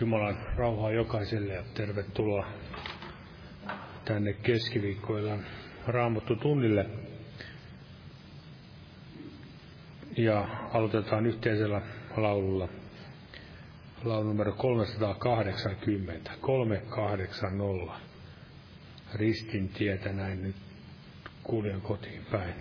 Jumalan rauhaa jokaiselle ja tervetuloa tänne keskiviikkoillan raamattu tunnille. Ja aloitetaan yhteisellä laululla. Laulu numero 380, 380. Ristin tietä näin nyt kuljen kotiin päin.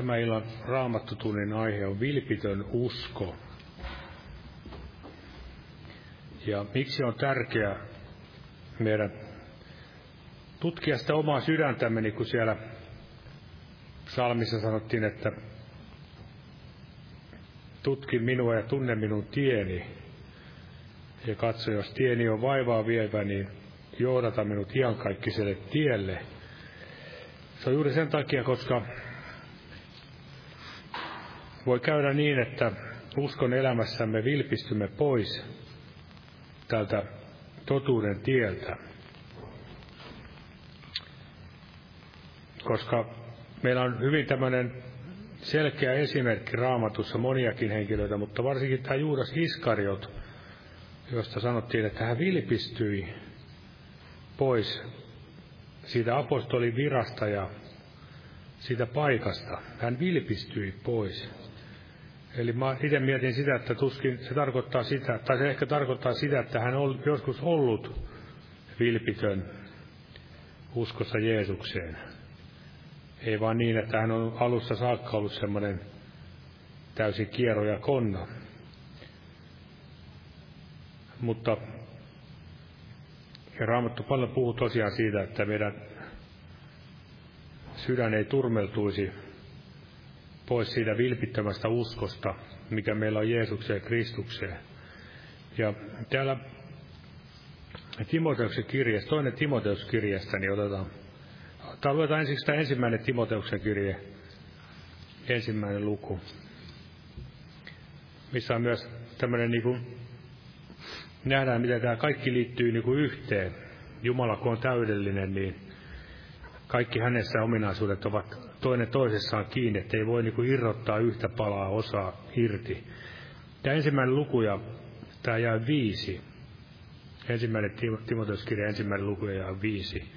Tämä illan raamattutunnin aihe on vilpitön usko. Ja miksi on tärkeää meidän tutkia sitä omaa sydäntämme, niin kuin siellä psalmissa sanottiin, että tutki minua ja tunne minun tieni. Ja katso, jos tieni on vaivaa vievä, niin johdata minut iankaikkiselle tielle. Se on juuri sen takia, koska voi käydä niin, että uskon elämässämme vilpistymme pois tältä totuuden tieltä. Koska meillä on hyvin tämmöinen selkeä esimerkki raamatussa moniakin henkilöitä, mutta varsinkin tämä Juudas Iskariot, josta sanottiin, että hän vilpistyi pois siitä apostolin virasta ja siitä paikasta. Hän vilpistyi pois. Eli mä itse mietin sitä, että tuskin se tarkoittaa sitä, tai se ehkä tarkoittaa sitä, että hän on joskus ollut vilpitön uskossa Jeesukseen. Ei vaan niin, että hän on alussa saakka ollut semmoinen täysin kiero ja konna. Mutta ja Raamattu paljon puhuu tosiaan siitä, että meidän sydän ei turmeltuisi pois siitä vilpittömästä uskosta, mikä meillä on Jeesukseen Kristukseen. Ja täällä Timoteuksen kirjasta, toinen Timoteus kirjasta, niin otetaan, tai luetaan ensiksi tämä ensimmäinen Timoteuksen kirje, ensimmäinen luku, missä on myös tämmöinen niin kuin, nähdään, miten tämä kaikki liittyy niin kuin yhteen. Jumala, kun on täydellinen, niin kaikki hänessä ominaisuudet ovat toinen toisessaan kiinni, että ei voi niin kuin irrottaa yhtä palaa osaa irti. Tämä ensimmäinen luku ja tämä jää viisi. Ensimmäinen Timoteuskirja, ensimmäinen luku ja viisi.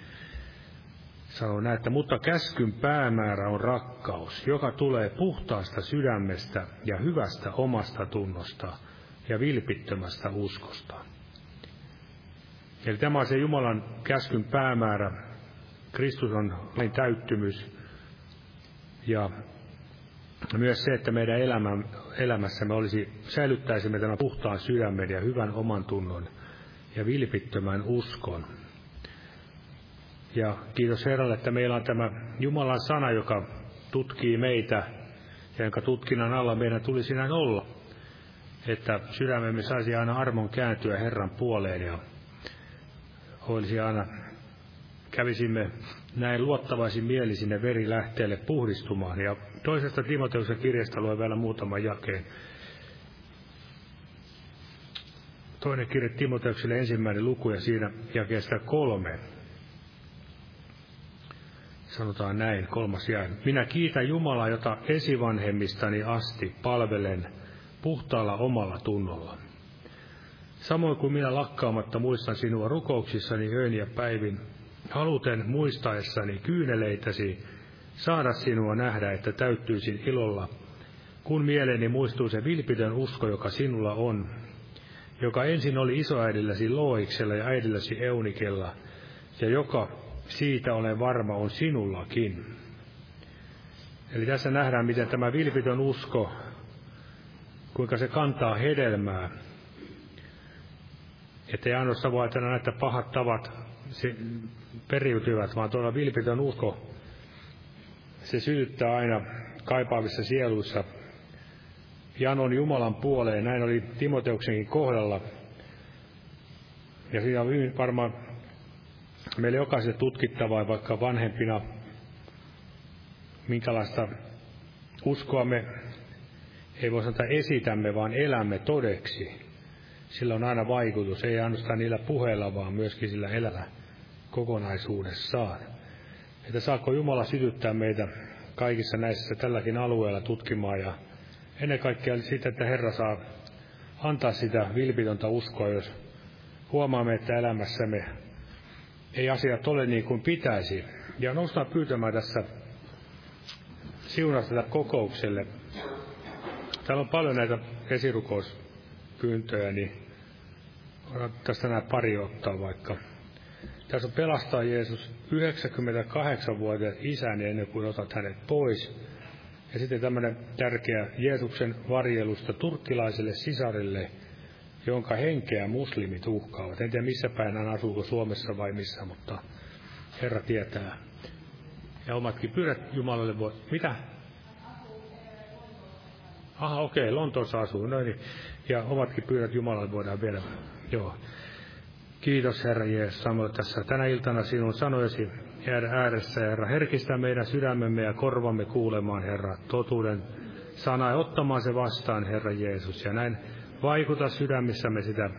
Sanoo näin, että mutta käskyn päämäärä on rakkaus, joka tulee puhtaasta sydämestä ja hyvästä omasta tunnosta ja vilpittömästä uskosta. Eli tämä on se Jumalan käskyn päämäärä. Kristus on lain täyttymys. Ja myös se, että meidän elämä, elämässämme olisi, säilyttäisimme tämän puhtaan sydämen ja hyvän oman tunnon ja vilpittömän uskon. Ja kiitos Herralle, että meillä on tämä Jumalan sana, joka tutkii meitä ja jonka tutkinnan alla meidän tulisi näin olla. Että sydämemme saisi aina armon kääntyä Herran puoleen ja olisi aina, kävisimme näin luottavaisin mieli sinne verilähteelle puhdistumaan. Ja toisesta Timoteuksen kirjasta luen vielä muutaman jakeen. Toinen kirja Timoteukselle ensimmäinen luku ja siinä jakeesta kolme. Sanotaan näin, kolmas jää. Minä kiitän Jumalaa, jota esivanhemmistani asti palvelen puhtaalla omalla tunnolla. Samoin kuin minä lakkaamatta muistan sinua rukouksissani öin ja päivin, haluten muistaessani kyyneleitäsi saada sinua nähdä, että täyttyisin ilolla, kun mieleeni muistuu se vilpitön usko, joka sinulla on, joka ensin oli isoäidilläsi Looiksella ja äidilläsi Eunikella, ja joka, siitä olen varma, on sinullakin. Eli tässä nähdään, miten tämä vilpitön usko, kuinka se kantaa hedelmää, että ei ainoastaan voi että pahat tavat periytyvät, vaan tuolla vilpitön usko, se sytyttää aina kaipaavissa sieluissa janon Jumalan puoleen. Näin oli Timoteuksenkin kohdalla. Ja siinä on varmaan meille jokaiselle tutkittavaa, vaikka vanhempina, minkälaista uskoa me, ei voi sanoa esitämme, vaan elämme todeksi sillä on aina vaikutus, ei ainoastaan niillä puheilla, vaan myöskin sillä elällä kokonaisuudessaan. Että saako Jumala sytyttää meitä kaikissa näissä tälläkin alueella tutkimaan ja ennen kaikkea sitä, että Herra saa antaa sitä vilpitöntä uskoa, jos huomaamme, että elämässämme ei asiat ole niin kuin pitäisi. Ja noustaan pyytämään tässä siunasta kokoukselle. Täällä on paljon näitä esirukouspyyntöjä, niin tästä nämä pari ottaa vaikka. Tässä on pelastaa Jeesus 98-vuotias isäni ennen kuin otat hänet pois. Ja sitten tämmöinen tärkeä Jeesuksen varjelusta turkkilaiselle sisarille, jonka henkeä muslimit uhkaavat. En tiedä missä päin hän asuuko Suomessa vai missä, mutta Herra tietää. Ja omatkin pyydät Jumalalle voi... Mitä? Aha, okei, okay, Lontoossa asuu. No niin. Ja omatkin pyydät Jumalalle voidaan vielä Joo. Kiitos Herra Jeesus, samoin tässä tänä iltana sinun sanojesi ääressä, Herra. Herkistä meidän sydämemme ja korvamme kuulemaan, Herra, totuuden sana ja ottamaan se vastaan, Herra Jeesus. Ja näin vaikuta sydämissämme sitä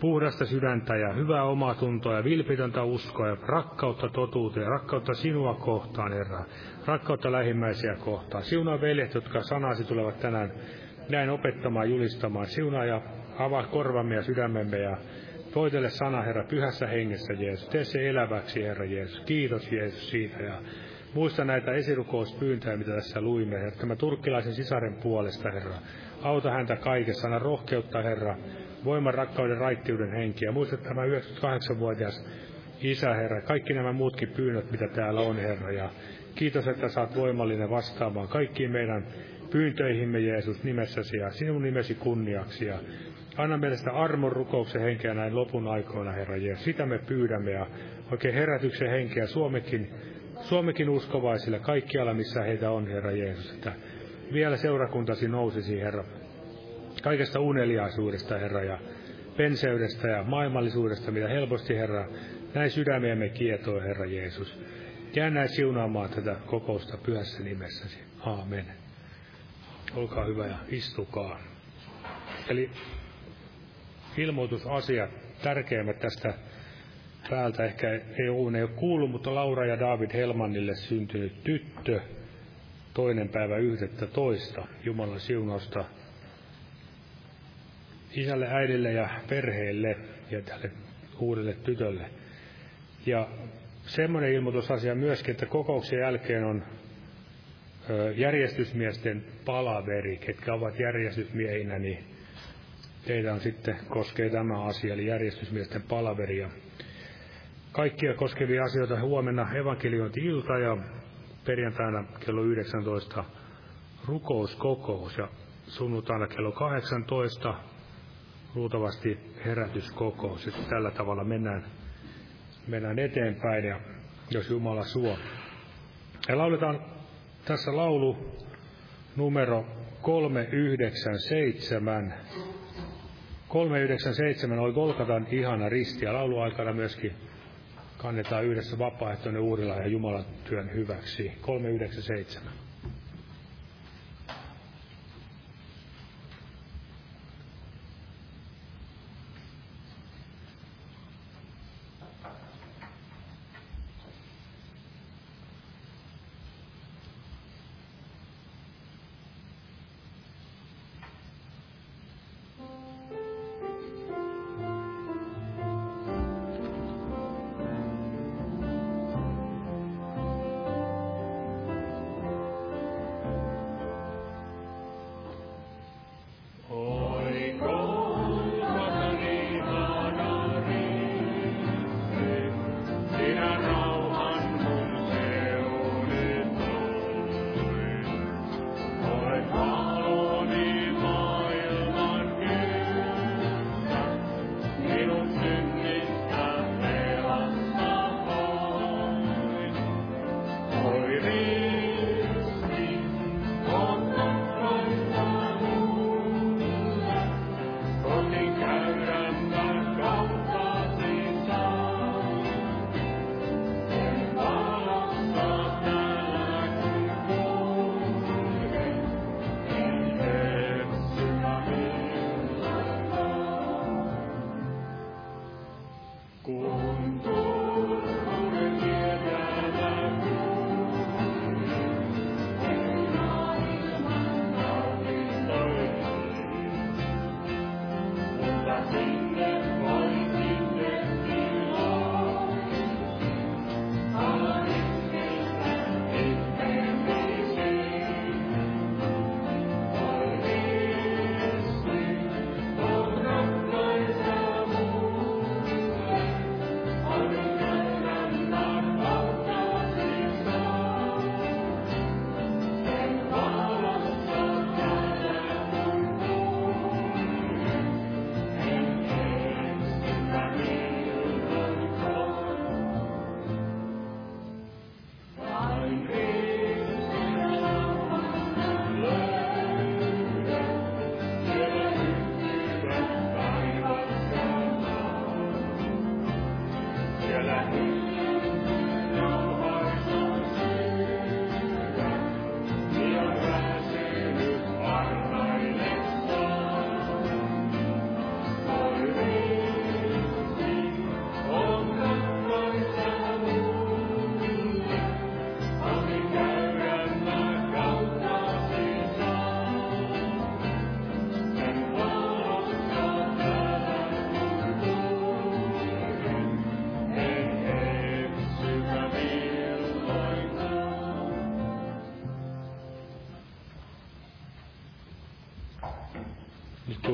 puhdasta sydäntä ja hyvää omaa tuntoa ja vilpitöntä uskoa ja rakkautta totuuteen, rakkautta sinua kohtaan, Herra. Rakkautta lähimmäisiä kohtaan. Siunaa veljet, jotka sanasi tulevat tänään näin opettamaan, julistamaan. Siunaa ja avaa korvamme ja sydämemme ja voitele sana, Herra, pyhässä hengessä, Jeesus. Tee se eläväksi, Herra Jeesus. Kiitos, Jeesus, siitä. Ja muista näitä esirukouspyyntöjä, mitä tässä luimme, Herra. Tämä turkkilaisen sisaren puolesta, Herra. Auta häntä kaikessa, anna rohkeutta, Herra. Voiman, rakkauden, raittiuden henkiä. Muista tämä 98-vuotias isä, Herra. Kaikki nämä muutkin pyynnöt, mitä täällä on, Herra. Ja kiitos, että saat voimallinen vastaamaan kaikkiin meidän pyyntöihimme Jeesus nimessäsi ja sinun nimesi kunniaksi. Ja Anna meille sitä armon rukouksen henkeä näin lopun aikoina, Herra Jeesus. Sitä me pyydämme ja oikein herätyksen henkeä Suomekin, Suomekin uskovaisille kaikkialla, missä heitä on, Herra Jeesus. Että vielä seurakuntasi nousisi, Herra, kaikesta uneliaisuudesta, Herra, ja penseydestä ja maailmallisuudesta, mitä helposti, Herra, näin sydämiemme kietoo, Herra Jeesus. Jää näin siunaamaan tätä kokousta pyhässä nimessäsi. Aamen. Olkaa hyvä ja istukaa. Eli ilmoitusasiat, tärkeimmät tästä päältä ehkä ole, ei ole kuullut, mutta Laura ja David Helmanille syntynyt tyttö, toinen päivä yhdettä toista, Jumalan siunausta isälle, äidille ja perheelle ja tälle uudelle tytölle. Ja semmoinen ilmoitusasia myöskin, että kokouksen jälkeen on järjestysmiesten palaveri, ketkä ovat järjestysmiehinä, niin teitä on sitten koskee tämä asia, eli järjestysmiesten palaveri. Ja kaikkia koskevia asioita huomenna evankeliointi-ilta ja perjantaina kello 19 rukouskokous ja sunnuntaina kello 18 luultavasti herätyskokous. Että tällä tavalla mennään, mennään eteenpäin ja jos Jumala suo. Ja lauletaan tässä laulu numero 397. 397 oli Golgatan ihana risti ja lauluaikana myöskin kannetaan yhdessä vapaaehtoinen ja Jumalan työn hyväksi. 397.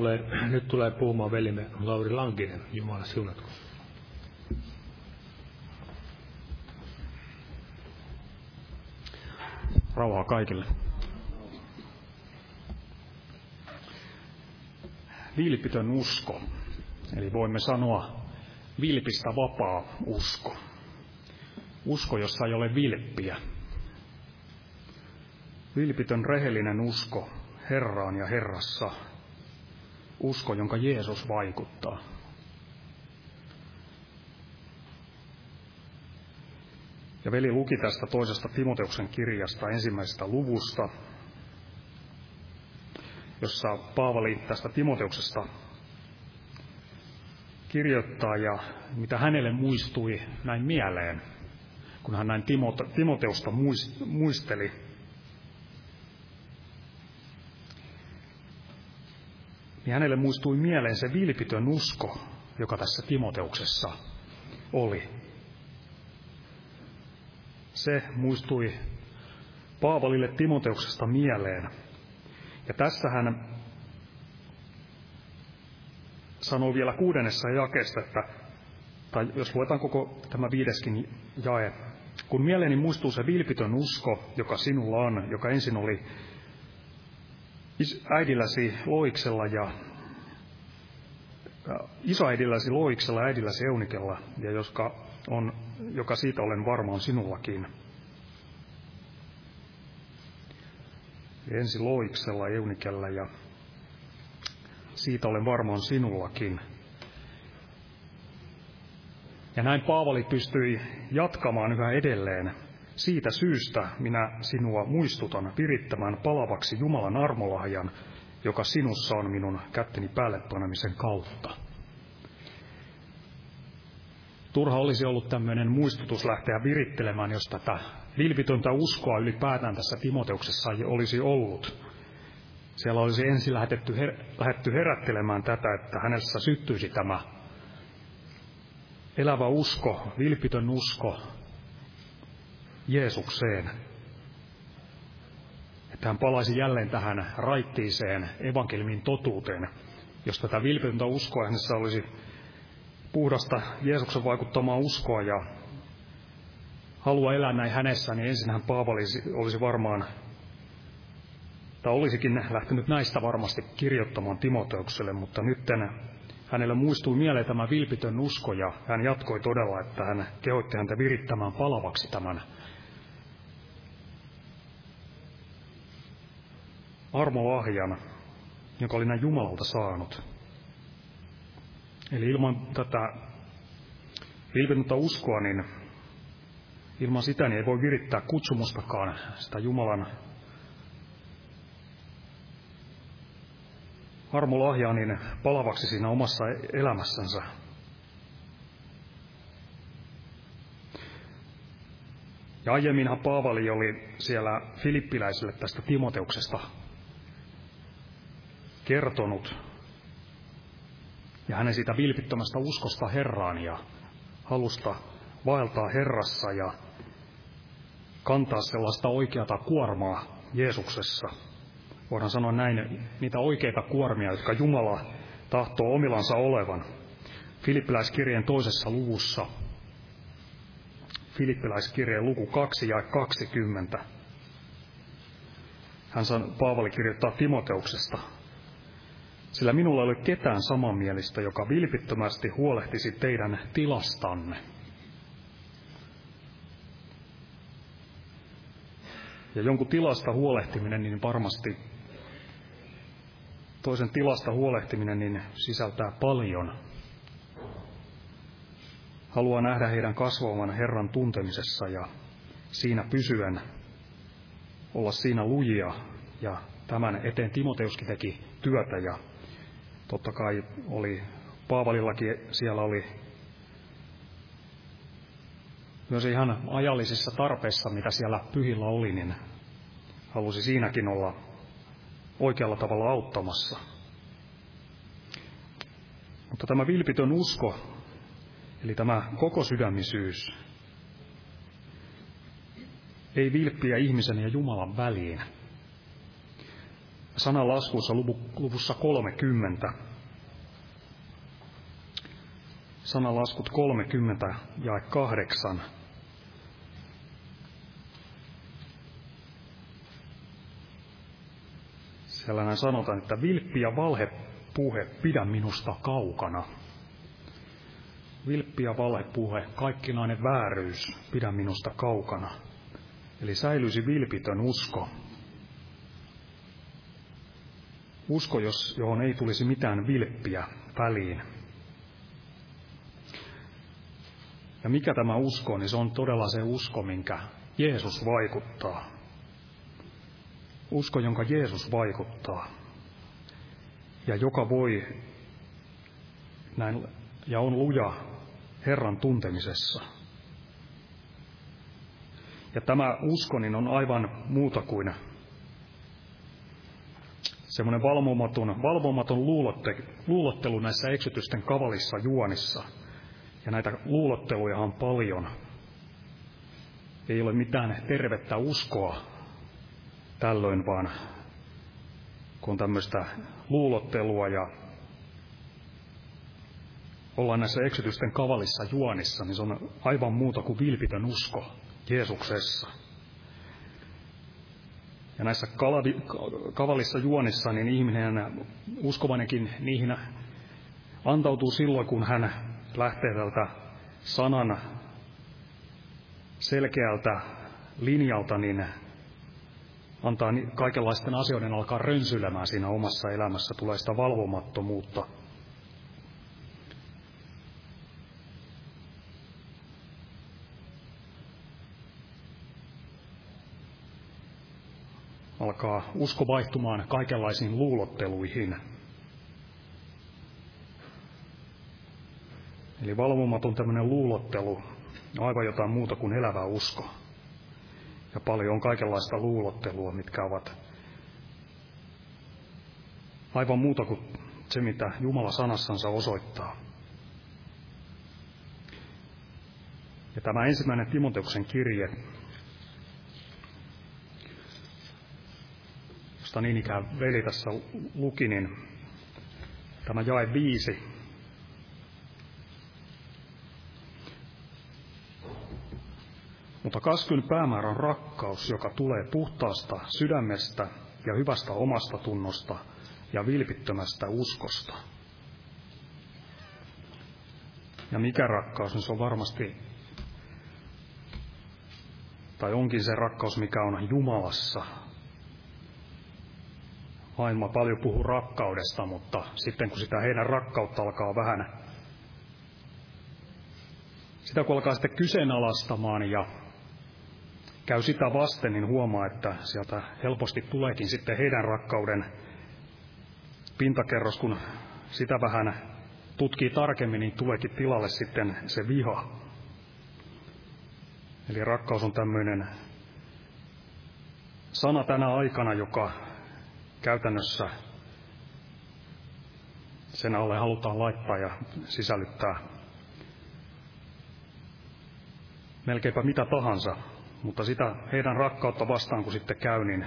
tulee, nyt tulee puhumaan velimme Lauri Lankinen. Jumala siunatko. Rauhaa kaikille. Vilpitön usko, eli voimme sanoa vilpistä vapaa usko. Usko, jossa ei ole vilppiä. Vilpitön rehellinen usko Herraan ja Herrassa usko, jonka Jeesus vaikuttaa. Ja veli luki tästä toisesta Timoteuksen kirjasta ensimmäisestä luvusta, jossa Paavali tästä Timoteuksesta kirjoittaa ja mitä hänelle muistui näin mieleen, kun hän näin Timoteusta muisteli, niin hänelle muistui mieleen se vilpitön usko, joka tässä Timoteuksessa oli. Se muistui Paavalille Timoteuksesta mieleen. Ja tässä hän sanoo vielä kuudennessa jakeessa, että, tai jos luetaan koko tämä viideskin jae, kun mieleeni muistuu se vilpitön usko, joka sinulla on, joka ensin oli äidilläsi Loiksella ja isoäidilläsi Loiksella, äidilläsi Eunikella, ja joska on, joka siitä olen varma on sinullakin. Ensi Loiksella, Eunikella ja siitä olen varma on sinullakin. Ja näin Paavali pystyi jatkamaan yhä edelleen. Siitä syystä minä sinua muistutan virittämään palavaksi Jumalan armolahjan, joka sinussa on minun kätteni päälle panemisen kautta. Turha olisi ollut tämmöinen muistutus lähteä virittelemään, jos tätä vilpitöntä uskoa ylipäätään tässä Timoteuksessa olisi ollut. Siellä olisi ensin lähetetty, her, lähetty herättelemään tätä, että hänessä syttyisi tämä elävä usko, vilpitön usko Jeesukseen. Että hän palaisi jälleen tähän raittiiseen evankelmin totuuteen. Jos tätä vilpitöntä uskoa hänessä olisi puhdasta Jeesuksen vaikuttamaa uskoa ja halua elää näin hänessä, niin ensinhän Paavali olisi varmaan, tai olisikin lähtenyt näistä varmasti kirjoittamaan Timoteukselle, mutta nyt hänelle muistui mieleen tämä vilpitön usko ja hän jatkoi todella, että hän kehoitti häntä virittämään palavaksi tämän armolahjan, joka oli näin Jumalalta saanut. Eli ilman tätä vilpitöntä uskoa, niin ilman sitä niin ei voi virittää kutsumustakaan sitä Jumalan armolahjaa niin palavaksi siinä omassa elämässänsä. Ja aiemminhan Paavali oli siellä filippiläisille tästä Timoteuksesta kertonut, ja hänen siitä vilpittömästä uskosta Herraan ja halusta vaeltaa Herrassa ja kantaa sellaista oikeata kuormaa Jeesuksessa. Voidaan sanoa näin, niitä oikeita kuormia, jotka Jumala tahtoo omilansa olevan. Filippiläiskirjeen toisessa luvussa, Filippiläiskirjeen luku 2 ja 20. Hän san, Paavali kirjoittaa Timoteuksesta, sillä minulla ei ole ketään samanmielistä, joka vilpittömästi huolehtisi teidän tilastanne. Ja jonkun tilasta huolehtiminen, niin varmasti toisen tilasta huolehtiminen niin sisältää paljon. Haluaa nähdä heidän kasvavan Herran tuntemisessa ja siinä pysyen, olla siinä lujia ja tämän eteen Timoteuskin teki työtä ja totta kai oli Paavalillakin siellä oli myös ihan ajallisissa tarpeissa, mitä siellä pyhillä oli, niin halusi siinäkin olla oikealla tavalla auttamassa. Mutta tämä vilpitön usko, eli tämä koko sydämisyys, ei vilppiä ihmisen ja Jumalan väliin. Sanalaskussa luvussa 30. Sanalaskut 30 ja 8 Siellä näin sanotaan, että vilppi ja valhepuhe pidä minusta kaukana. Vilppi ja valhepuhe, kaikkinainen vääryys, pidä minusta kaukana. Eli säilyisi vilpitön usko. Usko, jos, johon ei tulisi mitään vilppiä väliin. Ja mikä tämä usko, niin se on todella se usko, minkä Jeesus vaikuttaa. Usko, jonka Jeesus vaikuttaa ja joka voi näin, ja on luja Herran tuntemisessa. Ja tämä usko niin on aivan muuta kuin semmoinen valvomaton, valvomaton luulotte, luulottelu näissä eksytysten kavalissa juonissa. Ja näitä luulotteluja on paljon. Ei ole mitään tervettä uskoa tällöin, vaan kun tämmöistä luulottelua ja ollaan näissä eksytysten kavalissa juonissa, niin se on aivan muuta kuin vilpitön usko Jeesuksessa. Ja näissä kalavi, kavalissa juonissa, niin ihminen, uskovanenkin niihin antautuu silloin, kun hän lähtee tältä sanan selkeältä linjalta, niin antaa kaikenlaisten asioiden alkaa rönsylemään siinä omassa elämässä, tulee sitä valvomattomuutta. Alkaa usko vaihtumaan kaikenlaisiin luulotteluihin. Eli valvomaton tämmöinen luulottelu on aivan jotain muuta kuin elävä usko. Ja paljon on kaikenlaista luulottelua, mitkä ovat aivan muuta kuin se, mitä Jumala sanassansa osoittaa. Ja tämä ensimmäinen Timoteuksen kirje, josta niin ikään veli tässä luki, niin tämä jae viisi, Mutta kasvyn päämäärä on rakkaus, joka tulee puhtaasta sydämestä ja hyvästä omasta tunnosta ja vilpittömästä uskosta. Ja mikä rakkaus, niin se on varmasti, tai onkin se rakkaus, mikä on Jumalassa. Maailma paljon puhuu rakkaudesta, mutta sitten kun sitä heidän rakkautta alkaa vähän, sitä kun alkaa sitten kyseenalaistamaan ja käy sitä vasten, niin huomaa, että sieltä helposti tuleekin sitten heidän rakkauden pintakerros, kun sitä vähän tutkii tarkemmin, niin tuleekin tilalle sitten se viha. Eli rakkaus on tämmöinen sana tänä aikana, joka käytännössä sen alle halutaan laittaa ja sisällyttää melkeinpä mitä tahansa, mutta sitä heidän rakkautta vastaan, kun sitten käy, niin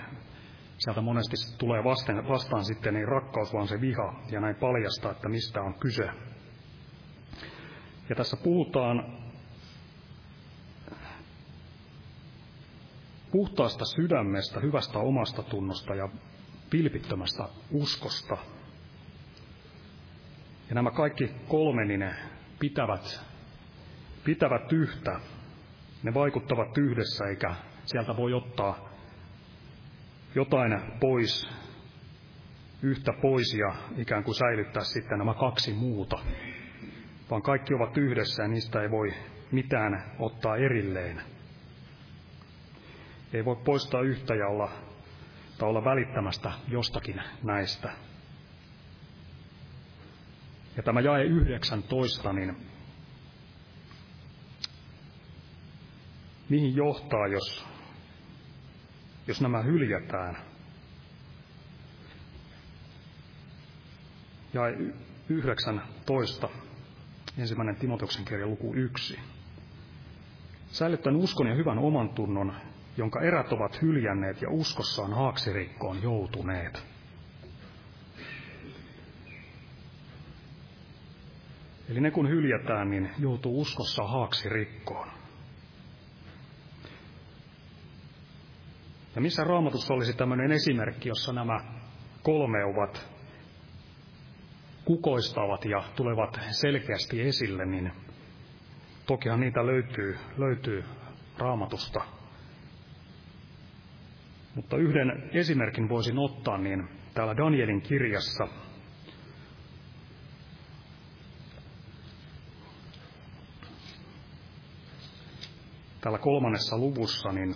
sieltä monesti tulee vastaan, vastaan sitten niin rakkaus, vaan se viha, ja näin paljastaa, että mistä on kyse. Ja tässä puhutaan puhtaasta sydämestä, hyvästä omasta tunnosta ja vilpittömästä uskosta. Ja nämä kaikki kolme, niin ne pitävät, pitävät yhtä. Ne vaikuttavat yhdessä, eikä sieltä voi ottaa jotain pois, yhtä pois ja ikään kuin säilyttää sitten nämä kaksi muuta. Vaan kaikki ovat yhdessä ja niistä ei voi mitään ottaa erilleen. Ei voi poistaa yhtä ja olla, tai olla välittämästä jostakin näistä. Ja tämä jae 19, niin mihin johtaa, jos, jos nämä hyljätään. Ja 19, ensimmäinen Timoteuksen kirja luku 1. Säilyttäen uskon ja hyvän oman tunnon, jonka erät ovat hyljänneet ja uskossaan haaksirikkoon joutuneet. Eli ne kun hyljätään, niin joutuu uskossa haaksirikkoon. Ja missä raamatussa olisi tämmöinen esimerkki, jossa nämä kolme ovat kukoistavat ja tulevat selkeästi esille, niin tokihan niitä löytyy, löytyy raamatusta. Mutta yhden esimerkin voisin ottaa, niin täällä Danielin kirjassa täällä kolmannessa luvussa, niin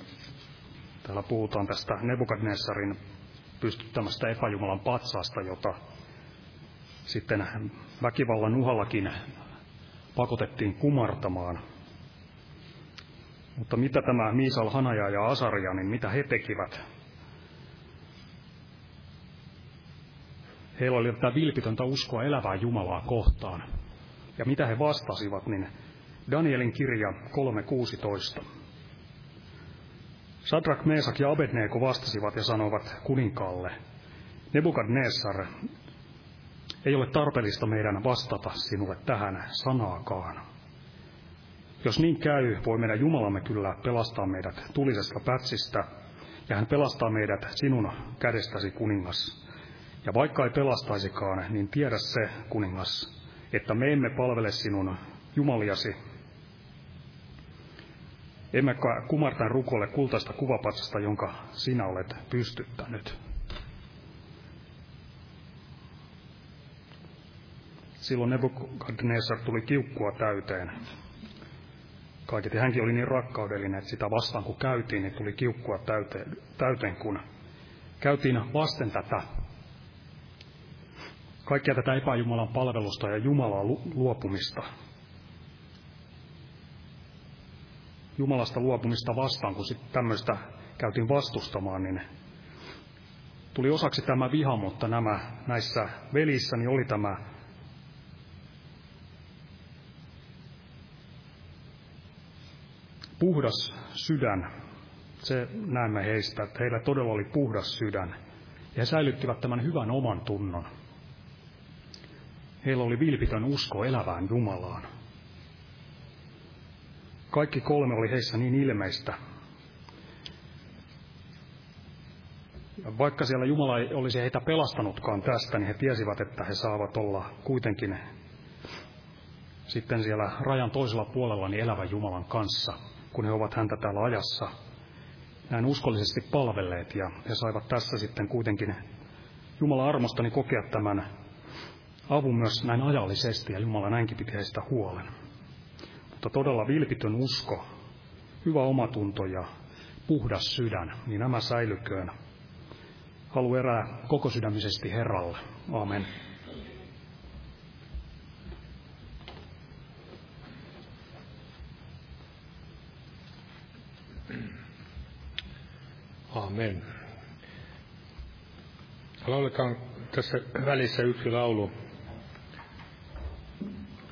Täällä puhutaan tästä Nebukadnessarin pystyttämästä epäjumalan patsaasta, jota sitten väkivallan uhallakin pakotettiin kumartamaan. Mutta mitä tämä Miisal, Hanaja ja Asaria, niin mitä he tekivät? Heillä oli tätä vilpitöntä uskoa elävää Jumalaa kohtaan. Ja mitä he vastasivat, niin Danielin kirja 3.16. Sadrak, Meesak ja Abednego vastasivat ja sanoivat kuninkaalle, Nebukadnessar, ei ole tarpeellista meidän vastata sinulle tähän sanaakaan. Jos niin käy, voi meidän Jumalamme kyllä pelastaa meidät tulisesta pätsistä, ja hän pelastaa meidät sinun kädestäsi, kuningas. Ja vaikka ei pelastaisikaan, niin tiedä se, kuningas, että me emme palvele sinun jumaliasi, emmekä kumartaa rukolle kultaista kuvapatsasta, jonka sinä olet pystyttänyt. Silloin Nebukadnessar tuli kiukkua täyteen. Kaiketi hänkin oli niin rakkaudellinen, että sitä vastaan kun käytiin, niin tuli kiukkua täyteen, täyteen kun käytiin vasten tätä kaikkia tätä epäjumalan palvelusta ja Jumalaa luopumista. Jumalasta luopumista vastaan, kun sitten tämmöistä käytiin vastustamaan, niin tuli osaksi tämä viha, mutta nämä näissä velissä niin oli tämä puhdas sydän. Se näemme heistä, että heillä todella oli puhdas sydän. Ja he säilyttivät tämän hyvän oman tunnon. Heillä oli vilpitön usko elävään Jumalaan. Kaikki kolme oli heissä niin ilmeistä. Ja vaikka siellä Jumala ei olisi heitä pelastanutkaan tästä, niin he tiesivät, että he saavat olla kuitenkin sitten siellä rajan toisella puolella niin elävän Jumalan kanssa, kun he ovat häntä täällä ajassa näin uskollisesti palvelleet. Ja he saivat tässä sitten kuitenkin Jumalan armostani kokea tämän avun myös näin ajallisesti, ja Jumala näinkin piti heistä huolen. Mutta todella vilpitön usko, hyvä omatunto ja puhdas sydän, niin nämä säilyköön. Halu erää koko sydämisesti Herralle. Amen. Amen. Lauletaan tässä välissä yksi laulu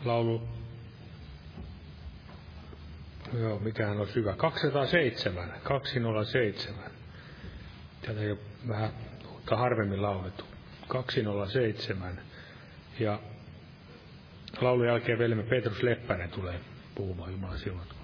laulu, joo, mikähän on syvä, 207, 207. Tätä ole vähän uutta harvemmin laulettu. 207. Ja laulun jälkeen velemme Petrus Leppänen tulee puhumaan Jumalan silloin.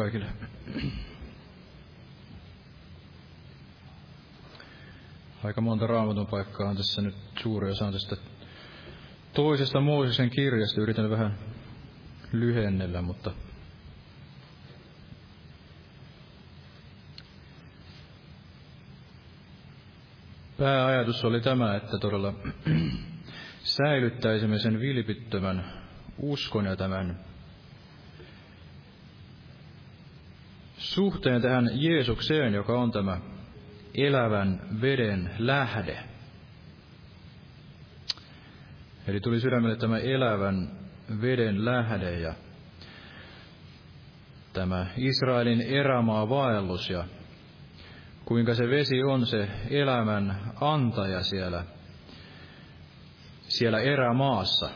Kaikille. Aika monta raamatun paikkaa on tässä nyt suuri osa on tästä toisesta Mooseksen kirjasta. Yritän vähän lyhennellä, mutta pääajatus oli tämä, että todella säilyttäisimme sen vilpittömän uskon ja tämän suhteen tähän Jeesukseen, joka on tämä elävän veden lähde. Eli tuli sydämelle tämä elävän veden lähde ja tämä Israelin erämaa vaellus ja kuinka se vesi on se elämän antaja siellä, siellä erämaassa.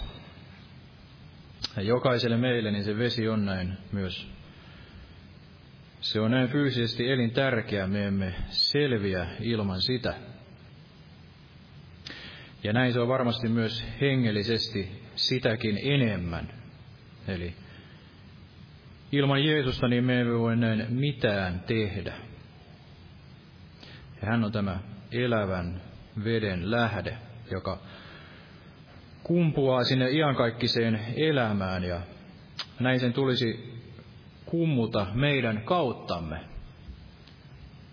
Ja jokaiselle meille niin se vesi on näin myös se on näin fyysisesti elintärkeä, me emme selviä ilman sitä. Ja näin se on varmasti myös hengellisesti sitäkin enemmän. Eli ilman Jeesusta niin me emme voi näin mitään tehdä. Ja hän on tämä elävän veden lähde, joka kumpuaa sinne iankaikkiseen elämään ja näin sen tulisi kummuta meidän kauttamme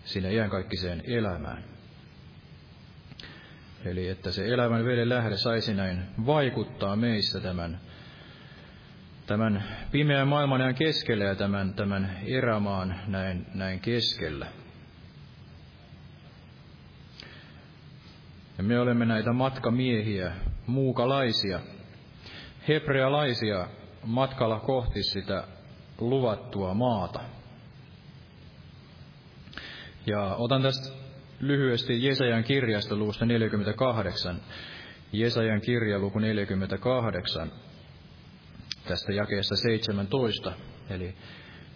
sinne iänkaikkiseen elämään. Eli että se elämän veden lähde saisi näin vaikuttaa meissä tämän, tämän pimeän maailman näin keskellä ja tämän, tämän erämaan näin, näin keskellä. Ja me olemme näitä matkamiehiä, muukalaisia, hebrealaisia matkalla kohti sitä luvattua maata. Ja otan tästä lyhyesti Jesajan kirjasta luvusta 48. Jesajan kirja luku 48, tästä jakeesta 17. Eli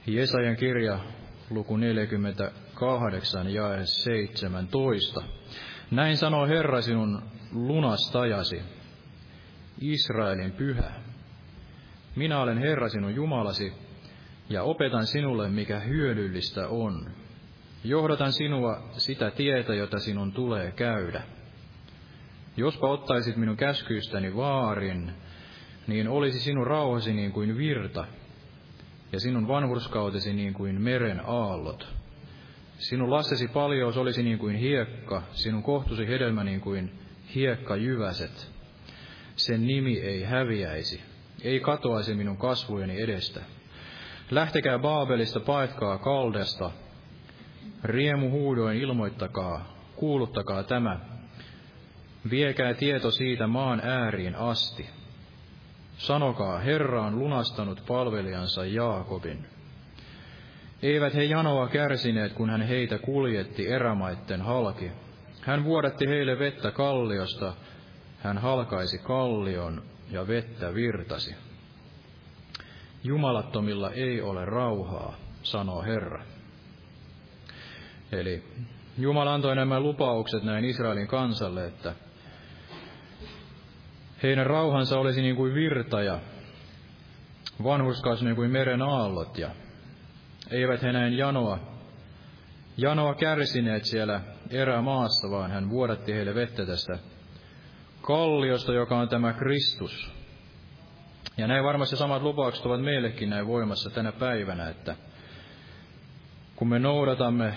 Jesajan kirja luku 48 ja 17. Näin sanoo Herra sinun lunastajasi, Israelin pyhä. Minä olen Herra sinun Jumalasi, ja opetan sinulle, mikä hyödyllistä on. Johdatan sinua sitä tietä, jota sinun tulee käydä. Jospa ottaisit minun käskyistäni vaarin, niin olisi sinun rauhasi niin kuin virta, ja sinun vanhurskautesi niin kuin meren aallot. Sinun lastesi paljous olisi niin kuin hiekka, sinun kohtusi hedelmä niin kuin hiekka jyväset. Sen nimi ei häviäisi, ei katoaisi minun kasvujeni edestä. Lähtekää Baabelista, paetkaa Kaldesta, riemu huudoin ilmoittakaa, kuuluttakaa tämä. Viekää tieto siitä maan ääriin asti. Sanokaa, Herra on lunastanut palvelijansa Jaakobin. Eivät he janoa kärsineet, kun hän heitä kuljetti erämaitten halki. Hän vuodatti heille vettä kalliosta, hän halkaisi kallion ja vettä virtasi. Jumalattomilla ei ole rauhaa, sanoo Herra. Eli Jumala antoi nämä lupaukset näin Israelin kansalle, että heidän rauhansa olisi niin kuin virta ja vanhurskaus niin kuin meren aallot ja eivät he näin janoa, janoa kärsineet siellä erämaassa, vaan hän vuodatti heille vettä tästä kalliosta, joka on tämä Kristus, ja näin varmasti samat lupaukset ovat meillekin näin voimassa tänä päivänä, että kun me noudatamme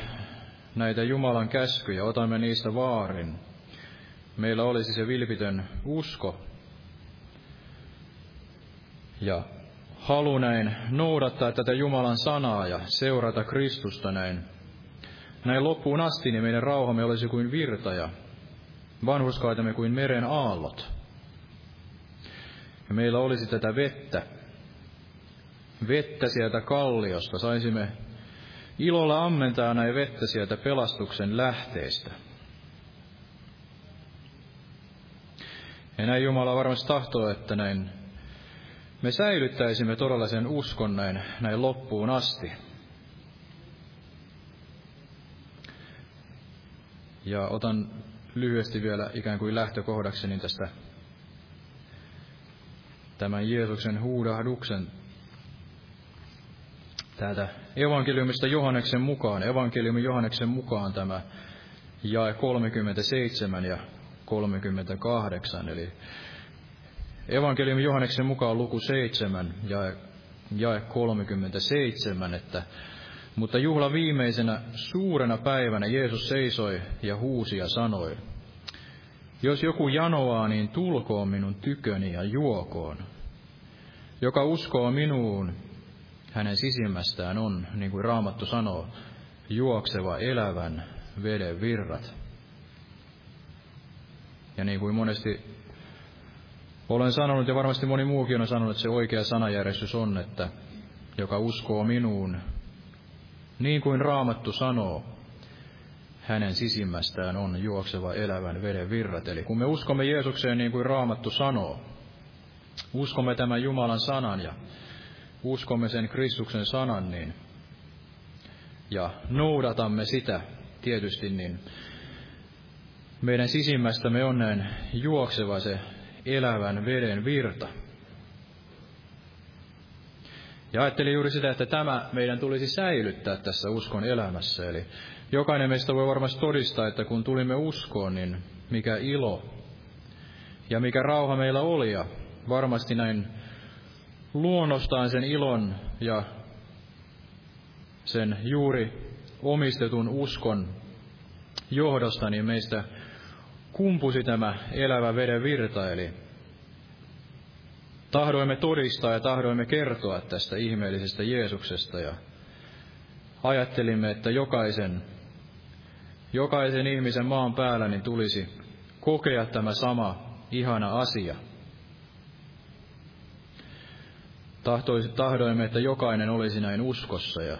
näitä Jumalan käskyjä, otamme niistä vaarin, meillä olisi se vilpitön usko ja halu näin noudattaa tätä Jumalan sanaa ja seurata Kristusta näin, näin loppuun asti, niin meidän rauhamme olisi kuin virta ja vanhuskaitamme kuin meren aallot ja meillä olisi tätä vettä, vettä sieltä kalliosta, saisimme ilolla ammentaa näin vettä sieltä pelastuksen lähteestä. Ja näin Jumala varmasti tahtoo, että näin me säilyttäisimme todella sen uskon näin, näin loppuun asti. Ja otan lyhyesti vielä ikään kuin lähtökohdakseni tästä tämän Jeesuksen huudahduksen. Täältä evankeliumista Johanneksen mukaan, evankeliumi Johanneksen mukaan tämä jae 37 ja 38, eli evankeliumi Johanneksen mukaan luku 7 jae, jae 37, että mutta juhla viimeisenä suurena päivänä Jeesus seisoi ja huusi ja sanoi, jos joku janoaa, niin tulkoon minun tyköni ja juokoon. Joka uskoo minuun, hänen sisimmästään on, niin kuin Raamattu sanoo, juokseva elävän veden virrat. Ja niin kuin monesti olen sanonut, ja varmasti moni muukin on sanonut, että se oikea sanajärjestys on, että joka uskoo minuun, niin kuin Raamattu sanoo, hänen sisimmästään on juokseva elävän veden virrat. Eli kun me uskomme Jeesukseen niin kuin Raamattu sanoo, uskomme tämän Jumalan sanan ja uskomme sen Kristuksen sanan, niin ja noudatamme sitä tietysti, niin meidän sisimmästämme on näin juokseva se elävän veden virta. Ja ajattelin juuri sitä, että tämä meidän tulisi säilyttää tässä uskon elämässä. Eli jokainen meistä voi varmasti todistaa, että kun tulimme uskoon, niin mikä ilo ja mikä rauha meillä oli. Ja varmasti näin luonnostaan sen ilon ja sen juuri omistetun uskon johdosta, niin meistä kumpusi tämä elävä veden virta, eli tahdoimme todistaa ja tahdoimme kertoa tästä ihmeellisestä Jeesuksesta ja ajattelimme, että jokaisen, jokaisen ihmisen maan päällä niin tulisi kokea tämä sama ihana asia. Tahdoimme, että jokainen olisi näin uskossa ja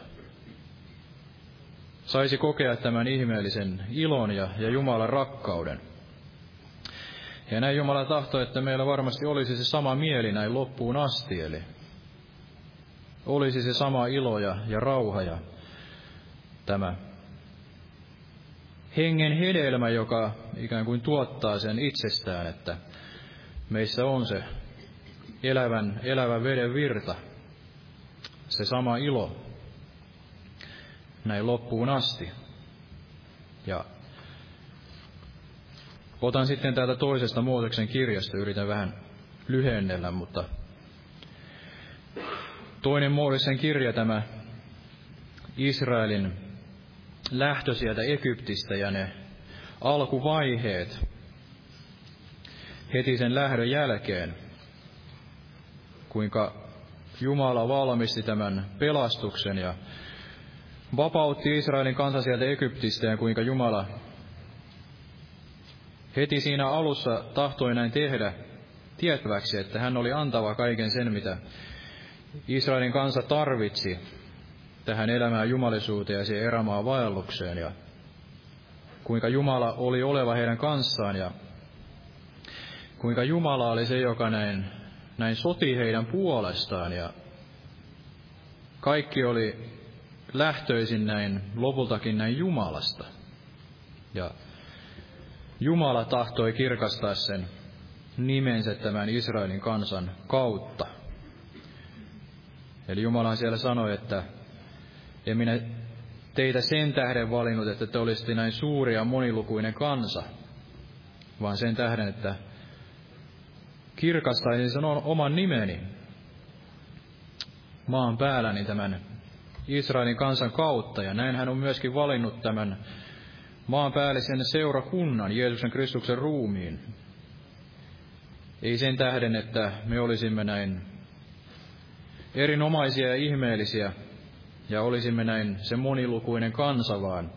saisi kokea tämän ihmeellisen ilon ja, ja Jumalan rakkauden. Ja näin Jumala tahtoi, että meillä varmasti olisi se sama mieli näin loppuun asti, eli olisi se sama ilo ja, ja rauha ja tämä hengen hedelmä, joka ikään kuin tuottaa sen itsestään, että meissä on se elävän, elävän veden virta, se sama ilo näin loppuun asti. Ja Otan sitten täältä toisesta Mooseksen kirjasta, yritän vähän lyhennellä, mutta toinen Mooseksen kirja, tämä Israelin lähtö sieltä Egyptistä ja ne alkuvaiheet heti sen lähdön jälkeen, kuinka Jumala valmisti tämän pelastuksen ja vapautti Israelin kansan sieltä Egyptistä ja kuinka Jumala heti siinä alussa tahtoi näin tehdä tietäväksi, että hän oli antava kaiken sen, mitä Israelin kansa tarvitsi tähän elämään jumalisuuteen ja siihen erämaan vaellukseen ja kuinka Jumala oli oleva heidän kanssaan ja kuinka Jumala oli se, joka näin, näin soti heidän puolestaan ja kaikki oli lähtöisin näin lopultakin näin Jumalasta. Ja Jumala tahtoi kirkastaa sen nimensä tämän Israelin kansan kautta. Eli Jumala siellä sanoi, että en minä teitä sen tähden valinnut, että te olisitte näin suuri ja monilukuinen kansa, vaan sen tähden, että kirkastaisin sen oman nimeni maan päälläni tämän Israelin kansan kautta. Ja näin hän on myöskin valinnut tämän maanpäällisen seurakunnan, Jeesuksen Kristuksen ruumiin. Ei sen tähden, että me olisimme näin erinomaisia ja ihmeellisiä ja olisimme näin se monilukuinen kansa, vaan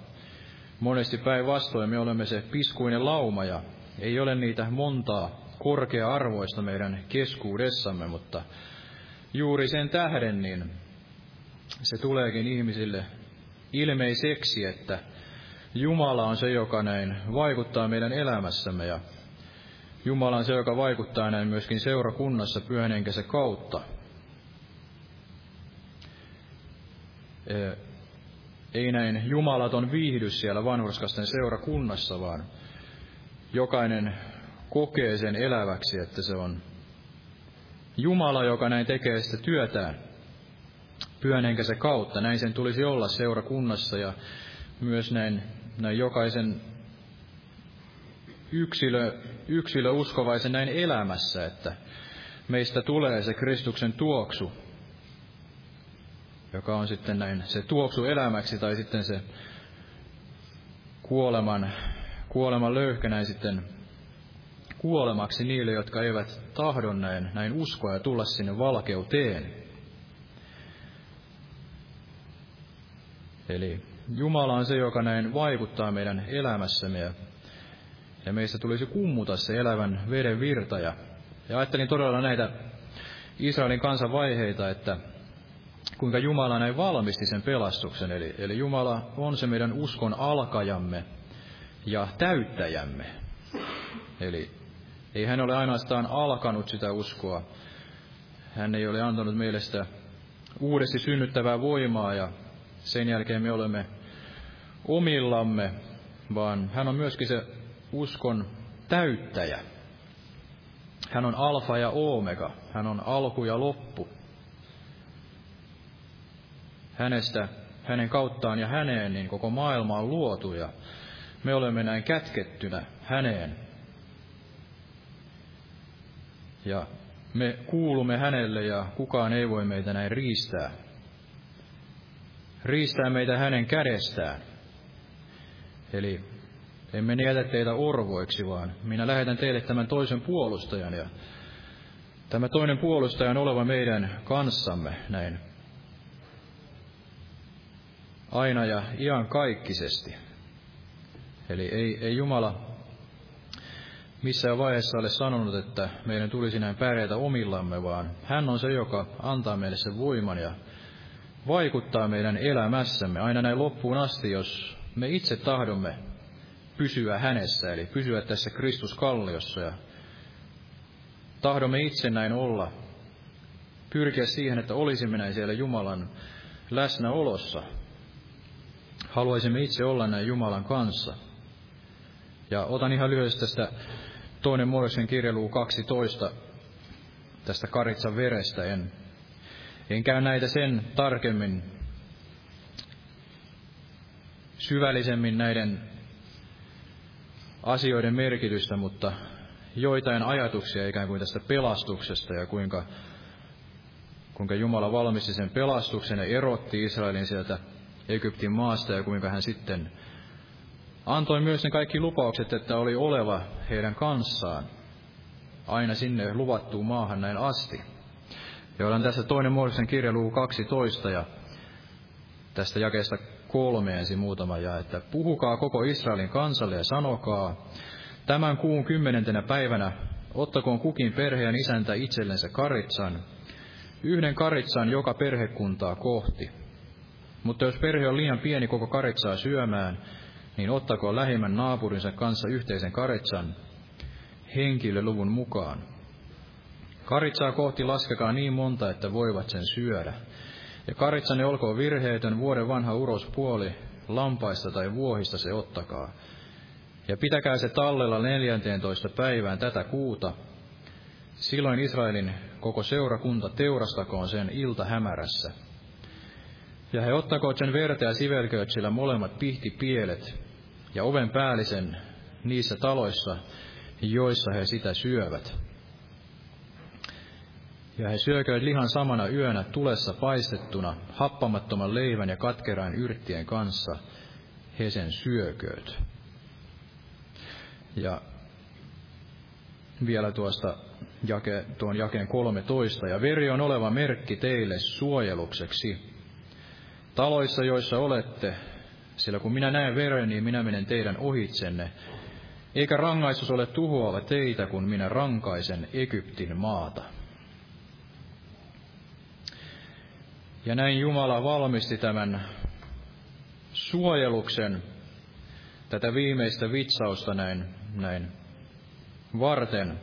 monesti päinvastoin me olemme se piskuinen lauma ja ei ole niitä montaa korkea-arvoista meidän keskuudessamme, mutta juuri sen tähden niin se tuleekin ihmisille ilmeiseksi, että Jumala on se, joka näin vaikuttaa meidän elämässämme ja Jumala on se, joka vaikuttaa näin myöskin seurakunnassa pyhän kautta. Ei näin jumalaton viihdy siellä vanhurskasten seurakunnassa, vaan jokainen kokee sen eläväksi, että se on Jumala, joka näin tekee sitä työtään pyhän henkensä kautta. Näin sen tulisi olla seurakunnassa ja myös näin, näin jokaisen yksilö, yksilö uskovaisen näin elämässä, että meistä tulee se Kristuksen tuoksu, joka on sitten näin se tuoksu elämäksi tai sitten se kuoleman, kuoleman löyhkä näin sitten kuolemaksi niille, jotka eivät tahdon näin, näin uskoa ja tulla sinne valkeuteen. Eli Jumala on se, joka näin vaikuttaa meidän elämässämme ja, ja meistä tulisi kummuta se elävän veden virta. Ja, ja ajattelin todella näitä Israelin kansan vaiheita, että kuinka Jumala näin valmisti sen pelastuksen. Eli, eli Jumala on se meidän uskon alkajamme ja täyttäjämme. Eli ei hän ole ainoastaan alkanut sitä uskoa. Hän ei ole antanut meille sitä uudesti synnyttävää voimaa ja sen jälkeen me olemme omillamme, vaan hän on myöskin se uskon täyttäjä. Hän on alfa ja omega, hän on alku ja loppu. Hänestä, hänen kauttaan ja häneen niin koko maailma on luotu ja me olemme näin kätkettynä häneen. Ja me kuulumme hänelle ja kukaan ei voi meitä näin riistää. Riistää meitä hänen kädestään. Eli emme jätä teitä orvoiksi, vaan minä lähetän teille tämän toisen puolustajan. Ja tämä toinen puolustaja on oleva meidän kanssamme näin aina ja ian kaikkisesti. Eli ei, ei Jumala missään vaiheessa ole sanonut, että meidän tulisi näin pärjätä omillamme, vaan hän on se, joka antaa meille sen voiman ja vaikuttaa meidän elämässämme aina näin loppuun asti, jos me itse tahdomme pysyä hänessä, eli pysyä tässä Kristuskalliossa ja tahdomme itse näin olla, pyrkiä siihen, että olisimme näin siellä Jumalan läsnäolossa. Haluaisimme itse olla näin Jumalan kanssa. Ja otan ihan lyhyesti tästä toinen Mooseksen kirjeluu 12 tästä Karitsan verestä. En, en käy näitä sen tarkemmin syvällisemmin näiden asioiden merkitystä, mutta joitain ajatuksia ikään kuin tästä pelastuksesta ja kuinka, kuinka Jumala valmisti sen pelastuksen ja erotti Israelin sieltä Egyptin maasta ja kuinka hän sitten antoi myös ne kaikki lupaukset, että oli oleva heidän kanssaan aina sinne luvattuun maahan näin asti. Ja olen tässä toinen Mooseksen kirja luku 12 ja tästä jakeesta kolme ensin muutama ja, että puhukaa koko Israelin kansalle ja sanokaa, tämän kuun kymmenentenä päivänä ottakoon kukin perheen isäntä itsellensä karitsan, yhden karitsan joka perhekuntaa kohti. Mutta jos perhe on liian pieni koko karitsaa syömään, niin ottakoon lähimmän naapurinsa kanssa yhteisen karitsan henkilöluvun mukaan. Karitsaa kohti laskekaa niin monta, että voivat sen syödä. Ja karitsani olkoon virheetön vuoden vanha urospuoli, lampaista tai vuohista se ottakaa. Ja pitäkää se tallella 14. päivään tätä kuuta. Silloin Israelin koko seurakunta teurastakoon sen ilta hämärässä. Ja he ottakoot sen verta ja sivelkööt sillä molemmat pihtipielet ja oven päällisen niissä taloissa, joissa he sitä syövät. Ja he syökööt lihan samana yönä tulessa paistettuna, happamattoman leivän ja katkerain yrttien kanssa, he sen syökööt. Ja vielä tuosta jake, tuon jakeen 13. Ja veri on oleva merkki teille suojelukseksi. Taloissa, joissa olette, sillä kun minä näen veren, niin minä menen teidän ohitsenne, eikä rangaistus ole tuhoava teitä, kun minä rankaisen Egyptin maata. Ja näin Jumala valmisti tämän suojeluksen, tätä viimeistä vitsausta näin, näin varten.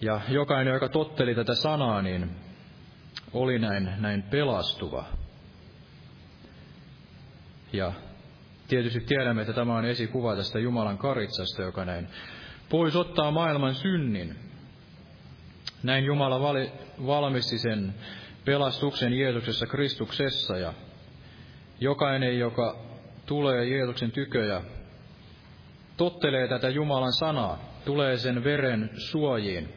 Ja jokainen, joka totteli tätä sanaa, niin oli näin, näin pelastuva. Ja tietysti tiedämme, että tämä on esikuva tästä Jumalan karitsasta, joka näin pois ottaa maailman synnin. Näin Jumala vali, valmisti sen pelastuksen Jeesuksessa Kristuksessa ja jokainen, joka tulee Jeesuksen tykö ja tottelee tätä Jumalan sanaa, tulee sen veren suojiin,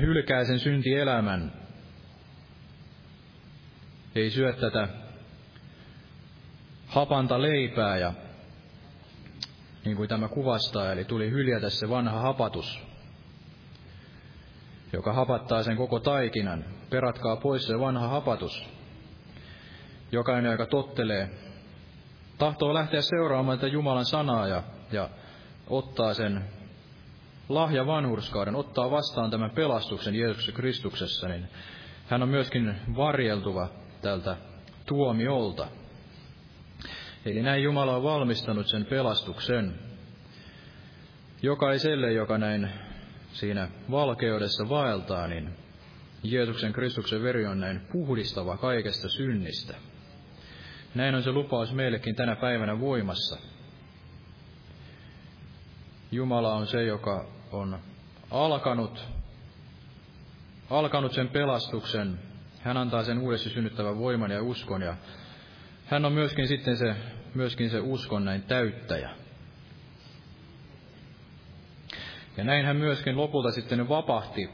hylkää sen syntielämän, ei syö tätä hapanta leipää ja niin kuin tämä kuvastaa, eli tuli hyljätä se vanha hapatus, joka hapattaa sen koko taikinan. Peratkaa pois se vanha hapatus. Jokainen, joka tottelee, tahtoo lähteä seuraamaan tätä Jumalan sanaa ja, ja ottaa sen lahja vanhurskauden, ottaa vastaan tämän pelastuksen Jeesuksessa Kristuksessa, niin hän on myöskin varjeltuva tältä tuomiolta. Eli näin Jumala on valmistanut sen pelastuksen jokaiselle, joka näin siinä valkeudessa vaeltaa, niin Jeesuksen Kristuksen veri on näin puhdistava kaikesta synnistä. Näin on se lupaus meillekin tänä päivänä voimassa. Jumala on se, joka on alkanut, alkanut sen pelastuksen. Hän antaa sen uudessa synnyttävän voiman ja uskon ja hän on myöskin sitten se, myöskin se uskon näin täyttäjä. Ja näin hän myöskin lopulta sitten vapahti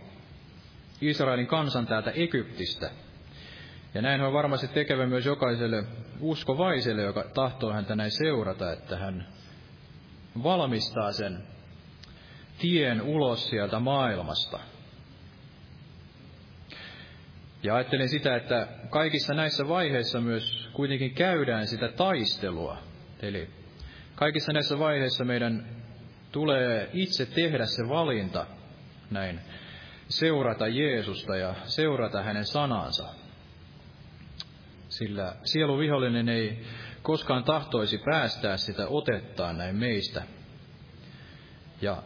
Israelin kansan täältä Egyptistä. Ja näin hän varmasti tekevä myös jokaiselle uskovaiselle, joka tahtoo häntä näin seurata, että hän valmistaa sen tien ulos sieltä maailmasta. Ja ajattelin sitä, että kaikissa näissä vaiheissa myös kuitenkin käydään sitä taistelua. Eli kaikissa näissä vaiheissa meidän tulee itse tehdä se valinta näin, seurata Jeesusta ja seurata hänen sanansa. Sillä sieluvihollinen ei koskaan tahtoisi päästää sitä otettaan näin meistä. Ja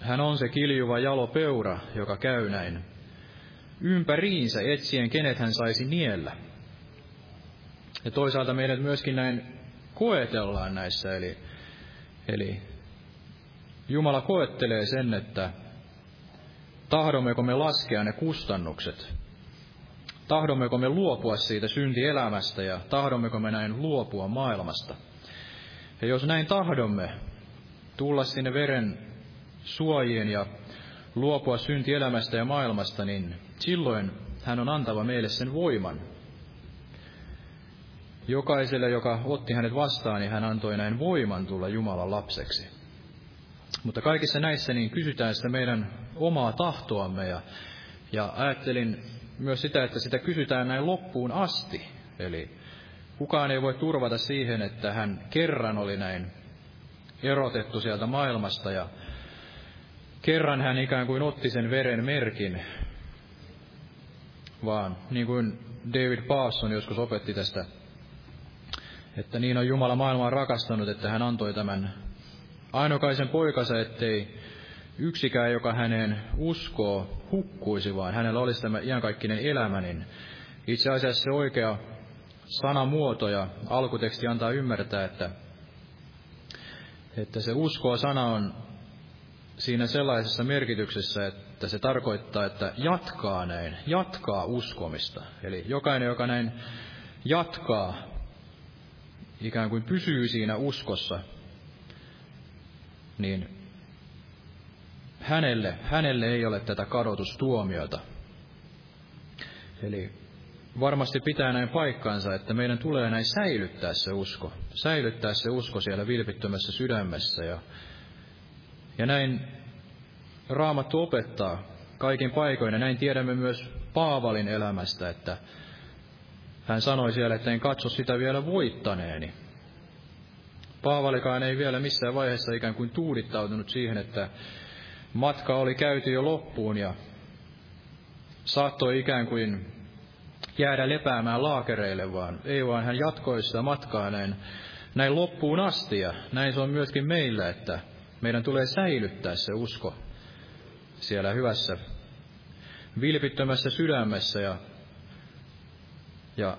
hän on se kiljuva jalo peura, joka käy näin ympäriinsä etsien, kenet hän saisi niellä. Ja toisaalta meidät myöskin näin koetellaan näissä, eli, eli Jumala koettelee sen, että tahdommeko me laskea ne kustannukset, tahdommeko me luopua siitä syntielämästä ja tahdommeko me näin luopua maailmasta. Ja jos näin tahdomme tulla sinne veren suojien ja luopua syntielämästä ja maailmasta, niin silloin hän on antava meille sen voiman. Jokaiselle, joka otti hänet vastaan, niin hän antoi näin voiman tulla Jumalan lapseksi. Mutta kaikissa näissä niin kysytään sitä meidän omaa tahtoamme ja, ja ajattelin myös sitä, että sitä kysytään näin loppuun asti. Eli kukaan ei voi turvata siihen, että hän kerran oli näin erotettu sieltä maailmasta ja kerran hän ikään kuin otti sen veren merkin, vaan niin kuin David Parson joskus opetti tästä, että niin on Jumala maailmaa rakastanut, että hän antoi tämän ainokaisen poikansa, ettei yksikään, joka häneen uskoo, hukkuisi, vaan hänellä olisi tämä iankaikkinen elämä, niin itse asiassa se oikea sanamuoto ja alkuteksti antaa ymmärtää, että, että se uskoa sana on siinä sellaisessa merkityksessä, että se tarkoittaa, että jatkaa näin, jatkaa uskomista. Eli jokainen, joka näin jatkaa, ikään kuin pysyy siinä uskossa, niin hänelle, hänelle ei ole tätä kadotustuomiota. Eli varmasti pitää näin paikkansa, että meidän tulee näin säilyttää se usko. Säilyttää se usko siellä vilpittömässä sydämessä ja ja näin Raamattu opettaa kaikin paikoin, ja näin tiedämme myös Paavalin elämästä, että hän sanoi siellä, että en katso sitä vielä voittaneeni. Paavalikaan ei vielä missään vaiheessa ikään kuin tuudittautunut siihen, että matka oli käyty jo loppuun ja saattoi ikään kuin jäädä lepäämään laakereille, vaan ei vaan hän jatkoi sitä matkaa näin, näin loppuun asti ja näin se on myöskin meillä, että meidän tulee säilyttää se usko siellä hyvässä, vilpittömässä sydämessä ja, ja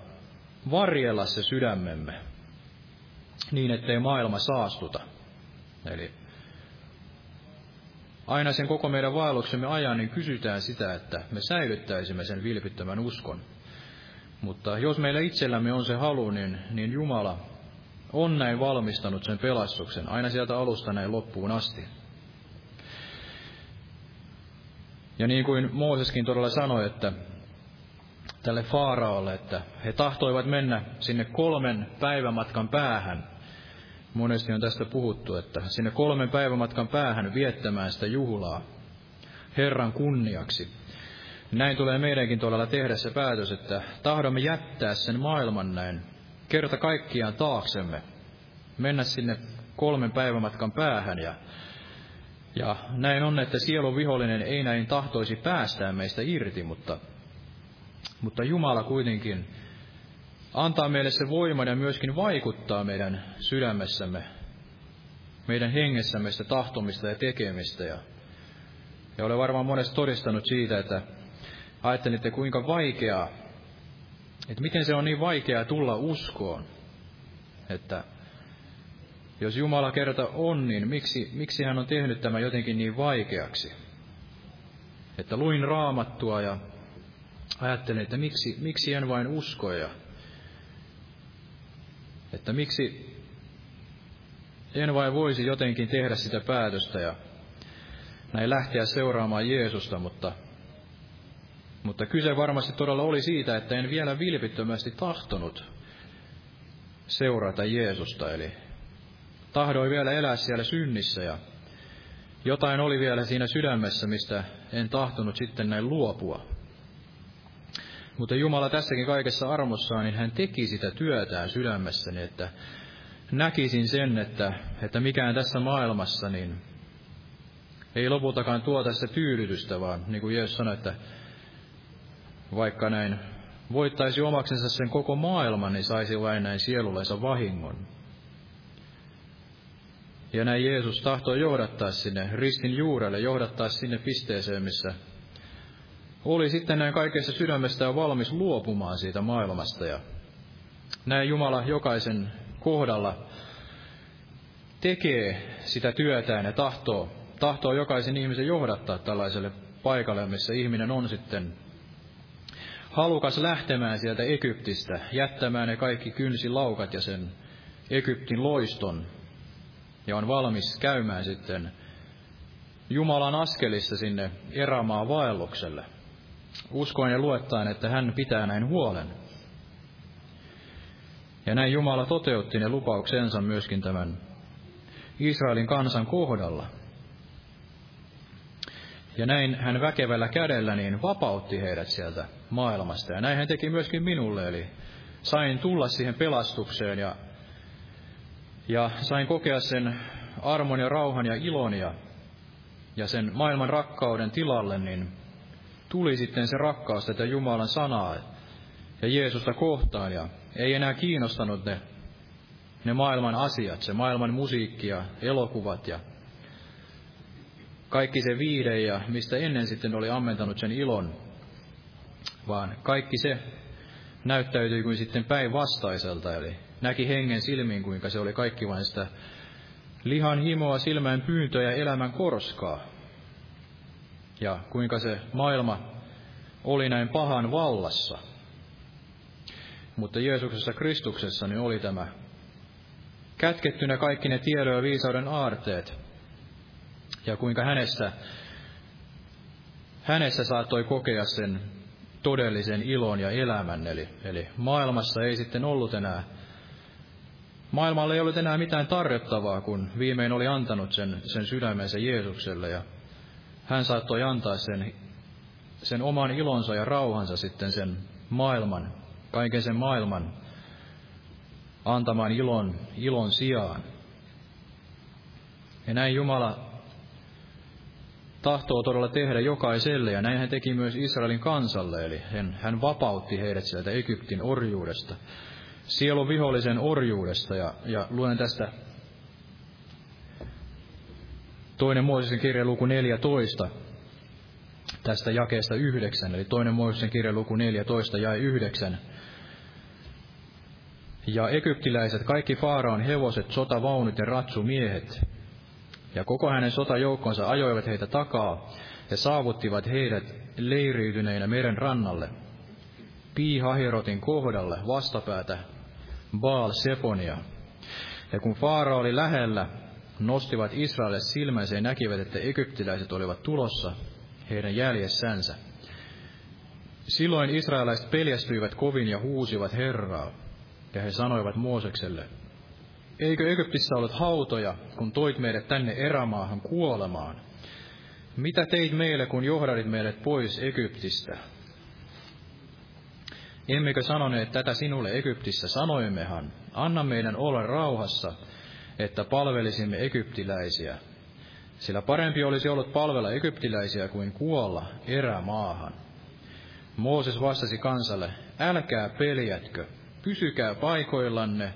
varjella se sydämemme niin, ettei maailma saastuta. Eli aina sen koko meidän vaelluksemme ajan, niin kysytään sitä, että me säilyttäisimme sen vilpittömän uskon. Mutta jos meillä itsellämme on se halu, niin, niin Jumala on näin valmistanut sen pelastuksen, aina sieltä alusta näin loppuun asti. Ja niin kuin Mooseskin todella sanoi, että tälle Faaraolle, että he tahtoivat mennä sinne kolmen päivämatkan päähän. Monesti on tästä puhuttu, että sinne kolmen päivämatkan päähän viettämään sitä juhlaa Herran kunniaksi. Näin tulee meidänkin todella tehdä se päätös, että tahdomme jättää sen maailman näin kerta kaikkiaan taaksemme. Mennä sinne kolmen päivämatkan päähän ja, ja näin on, että sielun vihollinen ei näin tahtoisi päästää meistä irti, mutta mutta Jumala kuitenkin antaa meille se voiman ja myöskin vaikuttaa meidän sydämessämme, meidän hengessämme sitä tahtomista ja tekemistä. Ja, ja olen varmaan monesti todistanut siitä, että ajattelitte kuinka vaikeaa, että miten se on niin vaikeaa tulla uskoon, että jos Jumala kerta on, niin miksi, miksi hän on tehnyt tämä jotenkin niin vaikeaksi? Että luin raamattua ja ajattelin, että miksi, miksi en vain usko ja että miksi en vain voisi jotenkin tehdä sitä päätöstä ja näin lähteä seuraamaan Jeesusta, mutta, mutta kyse varmasti todella oli siitä, että en vielä vilpittömästi tahtonut seurata Jeesusta, eli tahdoin vielä elää siellä synnissä ja jotain oli vielä siinä sydämessä, mistä en tahtonut sitten näin luopua. Mutta Jumala tässäkin kaikessa armossaan, niin hän teki sitä työtään sydämessäni, että näkisin sen, että, että mikään tässä maailmassa niin ei lopultakaan tuota sitä tyydytystä, vaan niin kuin Jeesus sanoi, että vaikka näin voittaisi omaksensa sen koko maailman, niin saisi vain näin sielullensa vahingon. Ja näin Jeesus tahtoo johdattaa sinne ristin juurelle, johdattaa sinne pisteeseen, missä oli sitten näin kaikessa sydämestä valmis luopumaan siitä maailmasta. Ja näin Jumala jokaisen kohdalla tekee sitä työtään ja tahtoo, tahtoo jokaisen ihmisen johdattaa tällaiselle paikalle, missä ihminen on sitten halukas lähtemään sieltä Egyptistä, jättämään ne kaikki kynsilaukat ja sen Egyptin loiston, ja on valmis käymään sitten Jumalan askelissa sinne erämaa vaellukselle uskoen ja luettaen, että hän pitää näin huolen. Ja näin Jumala toteutti ne lupauksensa myöskin tämän Israelin kansan kohdalla. Ja näin hän väkevällä kädellä niin vapautti heidät sieltä maailmasta. Ja näin hän teki myöskin minulle, eli sain tulla siihen pelastukseen ja, ja sain kokea sen armon ja rauhan ja ilon ja, ja sen maailman rakkauden tilalle, niin tuli sitten se rakkaus tätä Jumalan sanaa ja Jeesusta kohtaan ja ei enää kiinnostanut ne, ne maailman asiat, se maailman musiikki ja elokuvat ja kaikki se viide ja mistä ennen sitten oli ammentanut sen ilon, vaan kaikki se näyttäytyi kuin sitten päinvastaiselta, eli näki hengen silmiin, kuinka se oli kaikki vain sitä lihan himoa, silmän pyyntöä ja elämän korskaa ja kuinka se maailma oli näin pahan vallassa. Mutta Jeesuksessa Kristuksessa niin oli tämä kätkettynä kaikki ne tiedon ja viisauden aarteet, ja kuinka hänessä, hänessä saattoi kokea sen todellisen ilon ja elämän. Eli, eli maailmassa ei sitten ollut enää, maailmalle ei ollut enää mitään tarjottavaa, kun viimein oli antanut sen, sen sydämensä Jeesukselle. Ja hän saattoi antaa sen, sen oman ilonsa ja rauhansa sitten sen maailman, kaiken sen maailman antamaan ilon, ilon sijaan. Ja näin Jumala tahtoo todella tehdä jokaiselle, ja näin hän teki myös Israelin kansalle, eli hän, hän vapautti heidät sieltä Egyptin orjuudesta, sielun vihollisen orjuudesta, ja, ja luen tästä Toinen Mooseksen kirja luku 14, tästä jakeesta 9, eli toinen Mooseksen kirja luku 14 ja 9. Ja egyptiläiset, kaikki Faaraan hevoset, sotavaunut ja ratsumiehet, Ja koko hänen sotajoukkonsa ajoivat heitä takaa ja saavuttivat heidät leiriytyneinä meren rannalle. Piihahirotin kohdalle vastapäätä Baal Seponia. Ja kun Faara oli lähellä, nostivat Israelille silmänsä ja näkivät, että egyptiläiset olivat tulossa heidän jäljessänsä. Silloin israelaiset peljästyivät kovin ja huusivat Herraa, ja he sanoivat Moosekselle, Eikö Egyptissä ollut hautoja, kun toit meidät tänne erämaahan kuolemaan? Mitä teit meille, kun johdadit meidät pois Egyptistä? Emmekö sanoneet tätä sinulle Egyptissä, sanoimmehan, anna meidän olla rauhassa, että palvelisimme egyptiläisiä. Sillä parempi olisi ollut palvella egyptiläisiä kuin kuolla erämaahan. Mooses vastasi kansalle, älkää peljätkö, pysykää paikoillanne,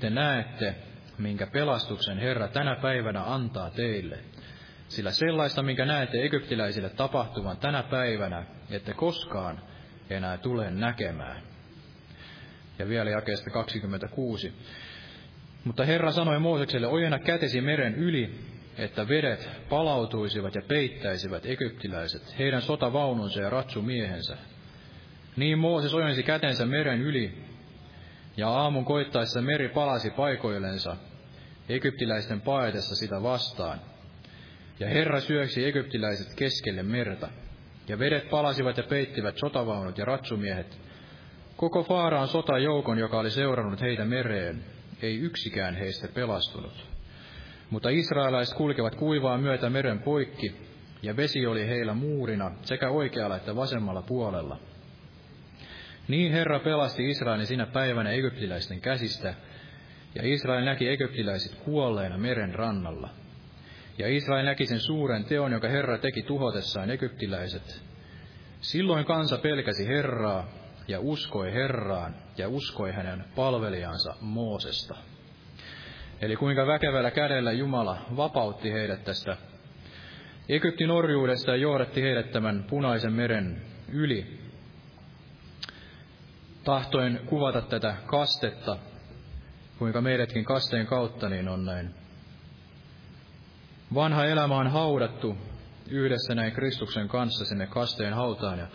te näette, minkä pelastuksen Herra tänä päivänä antaa teille. Sillä sellaista, minkä näette egyptiläisille tapahtuvan tänä päivänä, että koskaan enää tule näkemään. Ja vielä jakeesta 26. Mutta Herra sanoi Moosekselle, ojenna kätesi meren yli, että vedet palautuisivat ja peittäisivät egyptiläiset, heidän sotavaununsa ja ratsumiehensä. Niin Mooses ojensi kätensä meren yli, ja aamun koittaessa meri palasi paikoillensa, egyptiläisten paetessa sitä vastaan. Ja Herra syöksi egyptiläiset keskelle merta, ja vedet palasivat ja peittivät sotavaunut ja ratsumiehet, koko Faaraan sotajoukon, joka oli seurannut heitä mereen, ei yksikään heistä pelastunut. Mutta israelaiset kulkevat kuivaa myötä meren poikki, ja vesi oli heillä muurina sekä oikealla että vasemmalla puolella. Niin Herra pelasti Israelin sinä päivänä egyptiläisten käsistä, ja Israel näki egyptiläiset kuolleina meren rannalla. Ja Israel näki sen suuren teon, jonka Herra teki tuhotessaan egyptiläiset. Silloin kansa pelkäsi Herraa ja uskoi Herraan ja uskoi hänen palvelijansa Moosesta. Eli kuinka väkevällä kädellä Jumala vapautti heidät tästä Egyptin orjuudesta ja johdatti heidät tämän punaisen meren yli. Tahtoin kuvata tätä kastetta, kuinka meidätkin kasteen kautta niin on näin. Vanha elämä on haudattu yhdessä näin Kristuksen kanssa sinne kasteen hautaan ja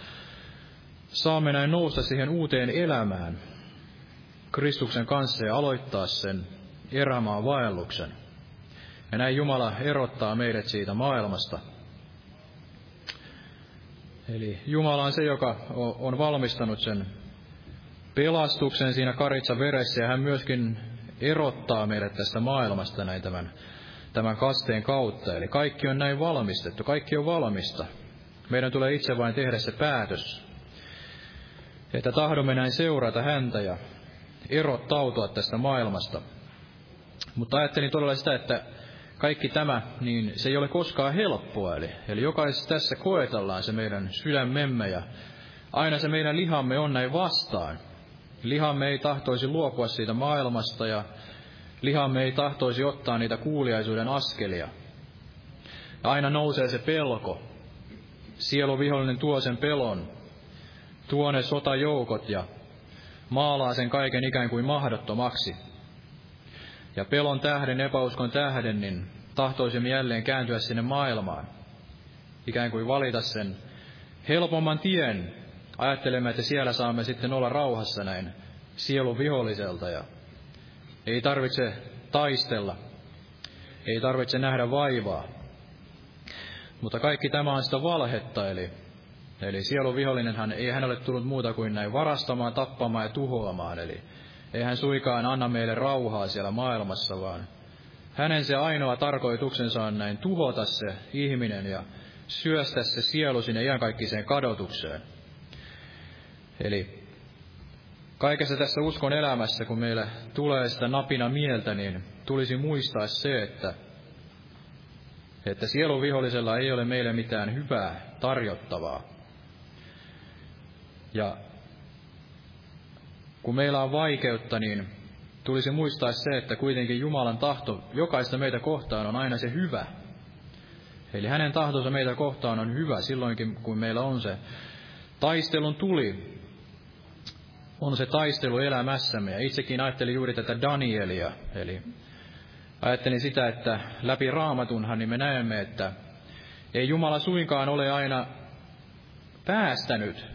saamme näin nousta siihen uuteen elämään Kristuksen kanssa ja aloittaa sen erämaan vaelluksen. Ja näin Jumala erottaa meidät siitä maailmasta. Eli Jumala on se, joka on valmistanut sen pelastuksen siinä karitsa veressä, ja hän myöskin erottaa meidät tästä maailmasta näin tämän, tämän kasteen kautta. Eli kaikki on näin valmistettu, kaikki on valmista. Meidän tulee itse vain tehdä se päätös, että tahdomme näin seurata häntä ja erottautua tästä maailmasta. Mutta ajattelin todella sitä, että kaikki tämä, niin se ei ole koskaan helppoa. Eli, eli jokaisessa tässä koetellaan se meidän sydämemme ja aina se meidän lihamme on näin vastaan. Lihamme ei tahtoisi luopua siitä maailmasta ja lihamme ei tahtoisi ottaa niitä kuuliaisuuden askelia. Aina nousee se pelko. Sieluvihollinen tuo sen pelon, tuo ne sotajoukot ja maalaa sen kaiken ikään kuin mahdottomaksi. Ja pelon tähden, epäuskon tähden, niin tahtoisimme jälleen kääntyä sinne maailmaan. Ikään kuin valita sen helpomman tien. Ajattelemme, että siellä saamme sitten olla rauhassa näin sielun viholliselta ja ei tarvitse taistella, ei tarvitse nähdä vaivaa. Mutta kaikki tämä on sitä valhetta, eli, eli sielun vihollinenhan ei hän ole tullut muuta kuin näin varastamaan, tappamaan ja tuhoamaan. Eli ei hän suikaan anna meille rauhaa siellä maailmassa, vaan hänen se ainoa tarkoituksensa on näin tuhota se ihminen ja syöstä se sielu sinne iankaikkiseen kadotukseen. Eli kaikessa tässä uskon elämässä, kun meillä tulee sitä napina mieltä, niin tulisi muistaa se, että, että sielun vihollisella ei ole meille mitään hyvää tarjottavaa. Ja kun meillä on vaikeutta, niin tulisi muistaa se, että kuitenkin Jumalan tahto jokaista meitä kohtaan on aina se hyvä. Eli hänen tahtonsa meitä kohtaan on hyvä silloinkin, kun meillä on se taistelun tuli, on se taistelu elämässämme. Ja itsekin ajattelin juuri tätä Danielia, eli ajattelin sitä, että läpi raamatunhan niin me näemme, että ei Jumala suinkaan ole aina päästänyt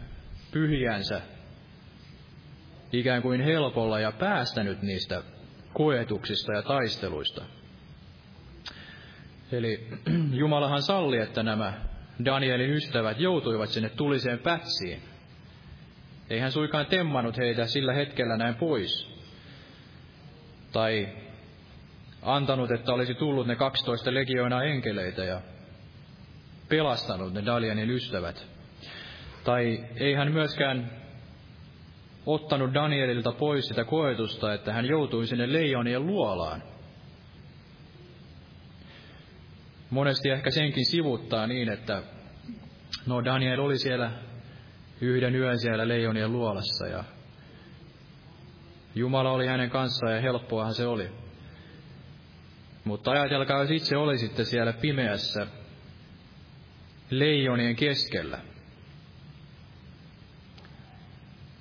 pyhiänsä ikään kuin helpolla ja päästänyt niistä koetuksista ja taisteluista. Eli Jumalahan salli, että nämä Danielin ystävät joutuivat sinne tuliseen pätsiin. Ei hän suikaan temmannut heitä sillä hetkellä näin pois. Tai antanut, että olisi tullut ne 12 legioina enkeleitä ja pelastanut ne Danielin ystävät. Tai ei hän myöskään ottanut Danielilta pois sitä koetusta, että hän joutui sinne leijonien luolaan. Monesti ehkä senkin sivuttaa niin, että no Daniel oli siellä yhden yön siellä leijonien luolassa ja Jumala oli hänen kanssaan ja helppoahan se oli. Mutta ajatelkaa, jos itse olisitte siellä pimeässä leijonien keskellä.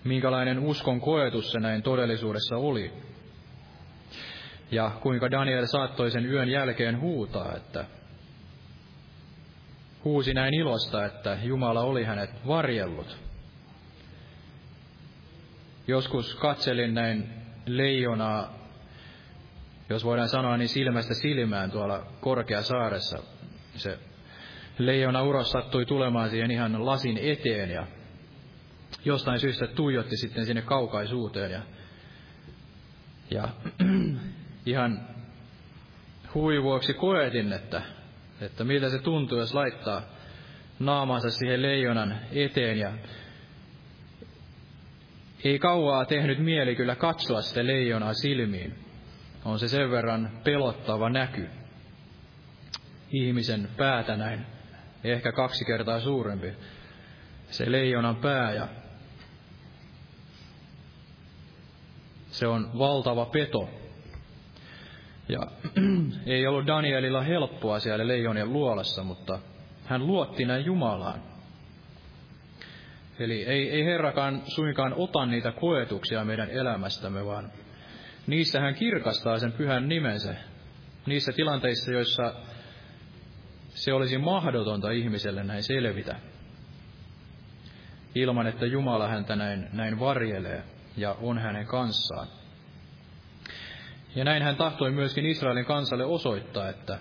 Minkälainen uskon koetus se näin todellisuudessa oli. Ja kuinka Daniel saattoi sen yön jälkeen huutaa, että huusi näin ilosta, että Jumala oli hänet varjellut. Joskus katselin näin leijonaa, jos voidaan sanoa niin silmästä silmään tuolla Korkeasaaressa. Se leijona uros sattui tulemaan siihen ihan lasin eteen ja jostain syystä tuijotti sitten sinne kaukaisuuteen ja, ja ihan huivuoksi koetin, että että miltä se tuntuu, jos laittaa naamansa siihen leijonan eteen ja ei kauaa tehnyt mieli kyllä katsoa sitä leijonaa silmiin. On se sen verran pelottava näky. Ihmisen päätä näin, ehkä kaksi kertaa suurempi. Se leijonan pää ja se on valtava peto. Ja ei ollut Danielilla helppoa siellä leijonien luolassa, mutta hän luotti näin Jumalaan. Eli ei, ei Herrakaan suinkaan ota niitä koetuksia meidän elämästämme, vaan niissä hän kirkastaa sen pyhän nimensä. Niissä tilanteissa, joissa se olisi mahdotonta ihmiselle näin selvitä, ilman että Jumala häntä näin, näin varjelee ja on hänen kanssaan. Ja näin hän tahtoi myöskin Israelin kansalle osoittaa, että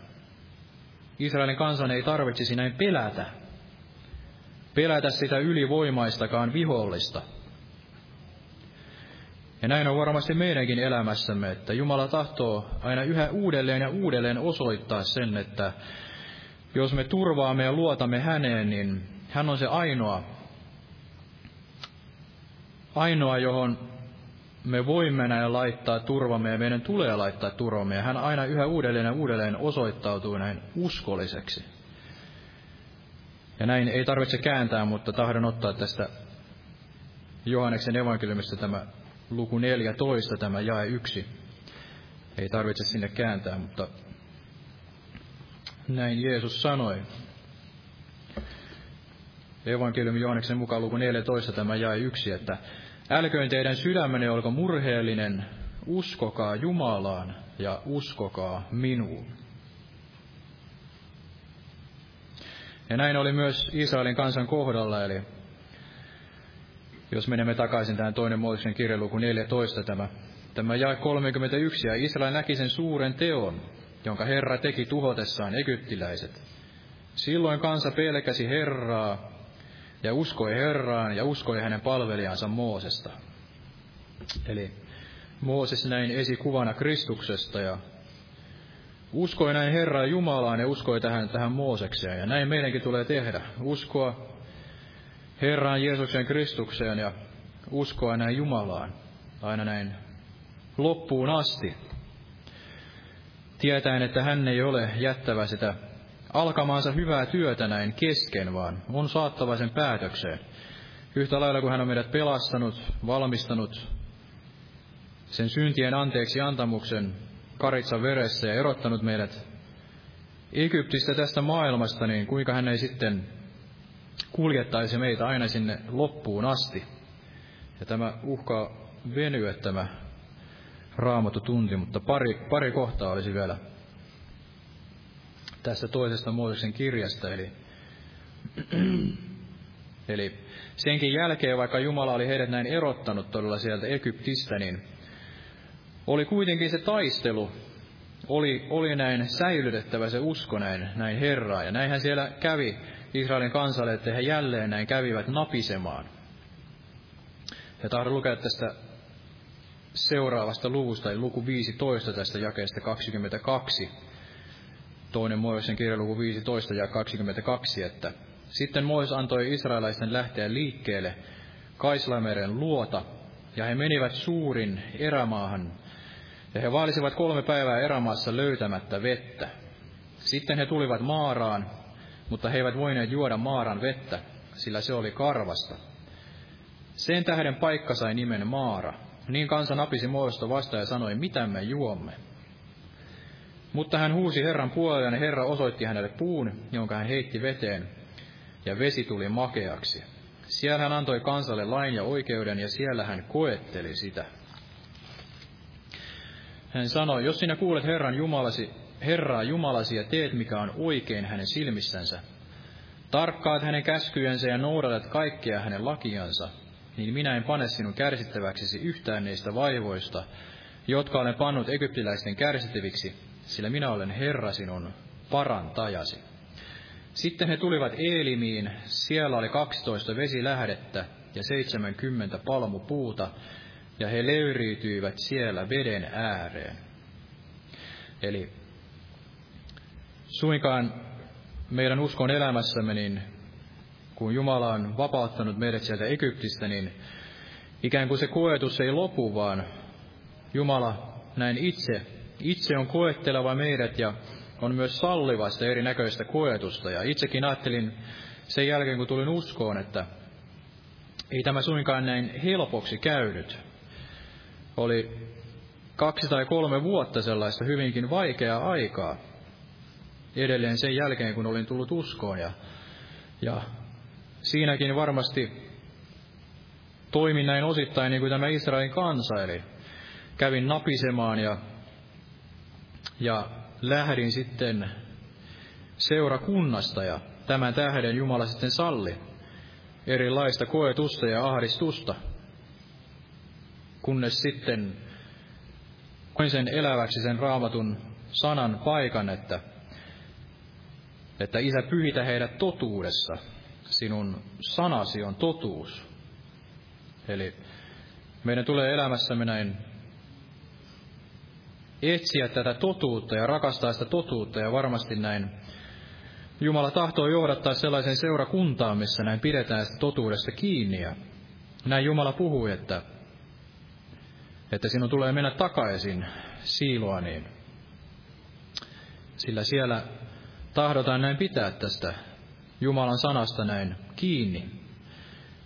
Israelin kansan ei tarvitsisi näin pelätä, pelätä sitä ylivoimaistakaan vihollista. Ja näin on varmasti meidänkin elämässämme, että Jumala tahtoo aina yhä uudelleen ja uudelleen osoittaa sen, että jos me turvaamme ja luotamme häneen, niin hän on se ainoa, ainoa, johon me voimme näin laittaa turvamme ja meidän tulee laittaa turvamme. Ja hän aina yhä uudelleen ja uudelleen osoittautuu näin uskolliseksi. Ja näin ei tarvitse kääntää, mutta tahdon ottaa tästä Johanneksen evankeliumista tämä luku 14, tämä jae 1. Ei tarvitse sinne kääntää, mutta näin Jeesus sanoi. Evankeliumi Johanneksen mukaan luku 14, tämä jae 1, että Älköön teidän sydämenne olko murheellinen, uskokaa Jumalaan ja uskokaa minuun. Ja näin oli myös Israelin kansan kohdalla, eli jos menemme takaisin tähän toinen Mooseksen kirjaluku 14, tämä, tämä jae 31, ja Israel näki sen suuren teon, jonka Herra teki tuhotessaan egyptiläiset. Silloin kansa pelkäsi Herraa ja uskoi Herraan ja uskoi hänen palvelijansa Moosesta. Eli Mooses näin esikuvana Kristuksesta ja uskoi näin Herraan Jumalaan ja uskoi tähän, tähän Moosekseen. Ja näin meidänkin tulee tehdä. Uskoa Herraan Jeesuksen Kristukseen ja uskoa näin Jumalaan. Aina näin loppuun asti. Tietäen, että hän ei ole jättävä sitä alkamaansa hyvää työtä näin kesken, vaan on saattava sen päätökseen. Yhtä lailla kuin hän on meidät pelastanut, valmistanut sen syntien anteeksi antamuksen karitsan veressä ja erottanut meidät Egyptistä tästä maailmasta, niin kuinka hän ei sitten kuljettaisi meitä aina sinne loppuun asti. Ja tämä uhkaa venyä tämä raamattu tunti, mutta pari, pari kohtaa olisi vielä tästä toisesta Mooseksen kirjasta. Eli, eli senkin jälkeen, vaikka Jumala oli heidät näin erottanut todella sieltä Egyptistä, niin oli kuitenkin se taistelu, oli, oli näin säilytettävä se usko näin, näin Herraa. Ja näinhän siellä kävi Israelin kansalle, että he jälleen näin kävivät napisemaan. Ja tahdon lukea tästä seuraavasta luvusta, eli luku 15 tästä jakeesta 22. Toinen Mooseksen kirja luku 15 ja 22, että sitten Mooses antoi israelaisten lähteä liikkeelle Kaislameren luota, ja he menivät suurin erämaahan, ja he vaalisivat kolme päivää erämaassa löytämättä vettä. Sitten he tulivat Maaraan, mutta he eivät voineet juoda Maaran vettä, sillä se oli karvasta. Sen tähden paikka sai nimen Maara. Niin kansa napisi Moosta vasta ja sanoi, mitä me juomme. Mutta hän huusi Herran puolelle ja Herra osoitti hänelle puun, jonka hän heitti veteen, ja vesi tuli makeaksi. Siellä hän antoi kansalle lain ja oikeuden, ja siellä hän koetteli sitä. Hän sanoi, jos sinä kuulet Herran Jumalasi, Herraa Jumalasi ja teet, mikä on oikein hänen silmissänsä, tarkkaat hänen käskyjensä ja noudatat kaikkea hänen lakiansa, niin minä en pane sinun kärsittäväksesi yhtään niistä vaivoista, jotka olen pannut egyptiläisten kärsittäviksi, sillä minä olen Herra sinun parantajasi. Sitten he tulivat Eelimiin, siellä oli kaksitoista vesilähdettä ja seitsemänkymmentä palmupuuta, ja he leyriytyivät siellä veden ääreen. Eli suinkaan meidän uskon elämässämme, niin kun Jumala on vapauttanut meidät sieltä Egyptistä, niin ikään kuin se koetus ei lopu, vaan Jumala näin itse, itse on koetteleva meidät ja on myös sallivasta erinäköistä koetusta. Ja itsekin ajattelin sen jälkeen, kun tulin uskoon, että ei tämä suinkaan näin helpoksi käynyt. Oli kaksi tai kolme vuotta sellaista hyvinkin vaikeaa aikaa edelleen sen jälkeen, kun olin tullut uskoon. Ja, ja siinäkin varmasti toimin näin osittain niin kuin tämä Israelin kansa, eli kävin napisemaan ja, ja lähdin sitten seurakunnasta ja tämän tähden Jumala sitten salli erilaista koetusta ja ahdistusta, kunnes sitten koin sen eläväksi sen raamatun sanan paikan, että, että Isä pyhitä heidät totuudessa, sinun sanasi on totuus. Eli meidän tulee elämässämme näin etsiä tätä totuutta ja rakastaa sitä totuutta ja varmasti näin Jumala tahtoo johdattaa sellaisen seurakuntaan, missä näin pidetään sitä totuudesta kiinni. Ja näin Jumala puhui, että, että sinun tulee mennä takaisin Siiloaniin. Sillä siellä tahdotaan näin pitää tästä Jumalan sanasta näin kiinni.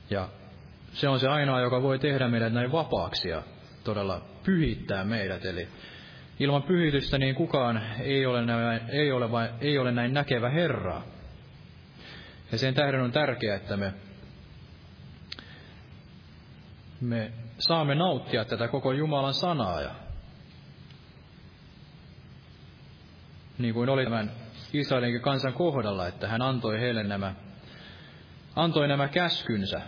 Ja se on se ainoa, joka voi tehdä meidät näin vapaaksi ja todella pyhittää meidät. Eli ilman pyhitystä niin kukaan ei ole, näin, ei ole, vain, ei ole näin näkevä Herraa. Ja sen tähden on tärkeää, että me, me saamme nauttia tätä koko Jumalan sanaa. Ja niin kuin oli tämän Israelin kansan kohdalla, että hän antoi heille nämä, antoi nämä käskynsä.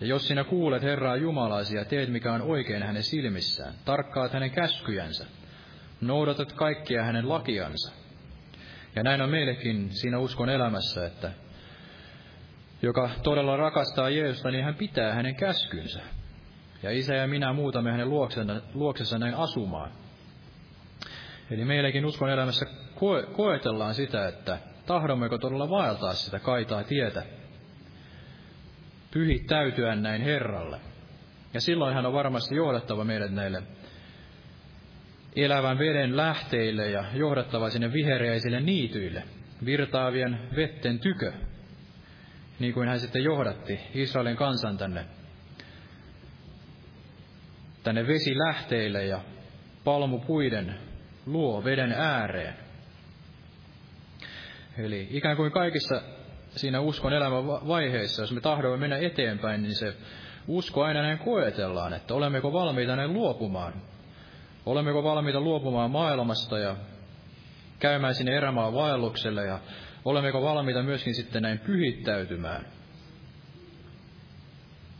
Ja jos sinä kuulet Herraa Jumalasi ja teet mikä on oikein hänen silmissään, tarkkaat hänen käskyjänsä, noudatat kaikkia hänen lakiansa. Ja näin on meillekin siinä uskon elämässä, että joka todella rakastaa Jeesusta, niin hän pitää hänen käskynsä. Ja isä ja minä muutamme hänen luoksessa näin asumaan. Eli meillekin uskon elämässä koe, koetellaan sitä, että tahdommeko todella vaeltaa sitä kaitaa tietä, pyhittäytyä näin Herralle. Ja silloin hän on varmasti johdattava meidät näille elävän veden lähteille ja johdattava sinne vihreäisille niityille, virtaavien vetten tykö, niin kuin hän sitten johdatti Israelin kansan tänne, tänne vesilähteille ja palmupuiden luo veden ääreen. Eli ikään kuin kaikissa siinä uskon elämän vaiheissa, jos me tahdomme mennä eteenpäin, niin se usko aina näin koetellaan, että olemmeko valmiita näin luopumaan. Olemmeko valmiita luopumaan maailmasta ja käymään sinne erämaan vaellukselle ja olemmeko valmiita myöskin sitten näin pyhittäytymään,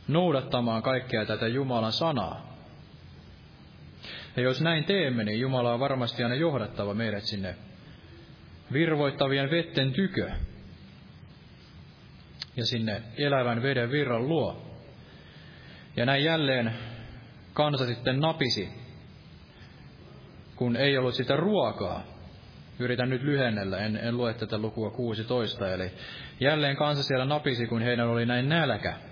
noudattamaan kaikkea tätä Jumalan sanaa. Ja jos näin teemme, niin Jumala on varmasti aina johdattava meidät sinne virvoittavien vetten tykö ja sinne elävän veden virran luo. Ja näin jälleen kansa sitten napisi, kun ei ollut sitä ruokaa. Yritän nyt lyhennellä, en, en lue tätä lukua 16. Eli jälleen kansa siellä napisi, kun heidän oli näin nälkä.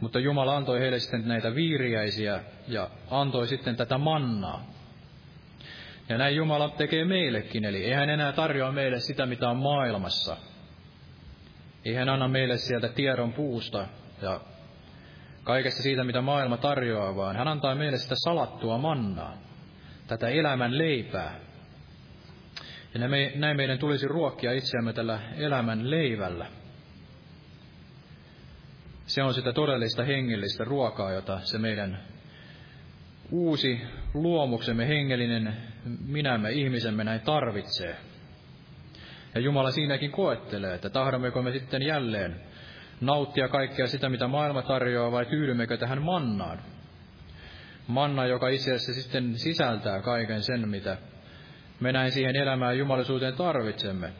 Mutta Jumala antoi heille sitten näitä viiriäisiä ja antoi sitten tätä mannaa. Ja näin Jumala tekee meillekin, eli ei hän enää tarjoa meille sitä, mitä on maailmassa. Ei hän anna meille sieltä tiedon puusta ja kaikesta siitä, mitä maailma tarjoaa, vaan hän antaa meille sitä salattua mannaa, tätä elämän leipää. Ja näin meidän tulisi ruokkia itseämme tällä elämän leivällä. Se on sitä todellista hengellistä ruokaa, jota se meidän uusi luomuksemme, hengellinen minämme, ihmisemme näin tarvitsee. Ja Jumala siinäkin koettelee, että tahdommeko me sitten jälleen nauttia kaikkea sitä, mitä maailma tarjoaa, vai tyydymmekö tähän mannaan? Manna, joka itse asiassa sitten sisältää kaiken sen, mitä me näin siihen elämään jumalisuuteen tarvitsemme.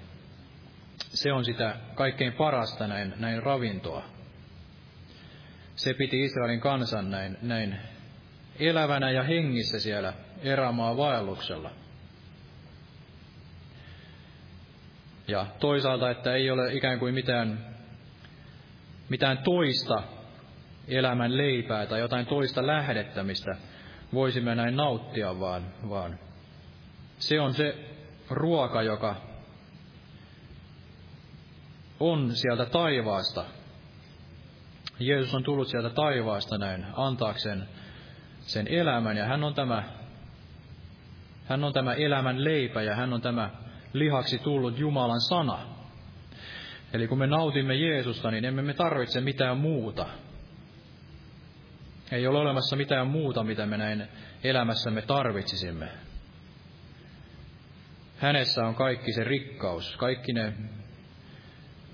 Se on sitä kaikkein parasta näin, näin ravintoa. Se piti Israelin kansan näin, näin elävänä ja hengissä siellä erämaa vaelluksella. Ja toisaalta, että ei ole ikään kuin mitään, mitään toista elämän leipää tai jotain toista lähdettä, mistä voisimme näin nauttia, vaan, vaan se on se ruoka, joka on sieltä taivaasta. Jeesus on tullut sieltä taivaasta näin antaakseen sen elämän ja hän on tämä, hän on tämä elämän leipä ja hän on tämä lihaksi tullut Jumalan sana. Eli kun me nautimme Jeesusta, niin emme me tarvitse mitään muuta. Ei ole olemassa mitään muuta, mitä me näin elämässämme tarvitsisimme. Hänessä on kaikki se rikkaus, kaikki ne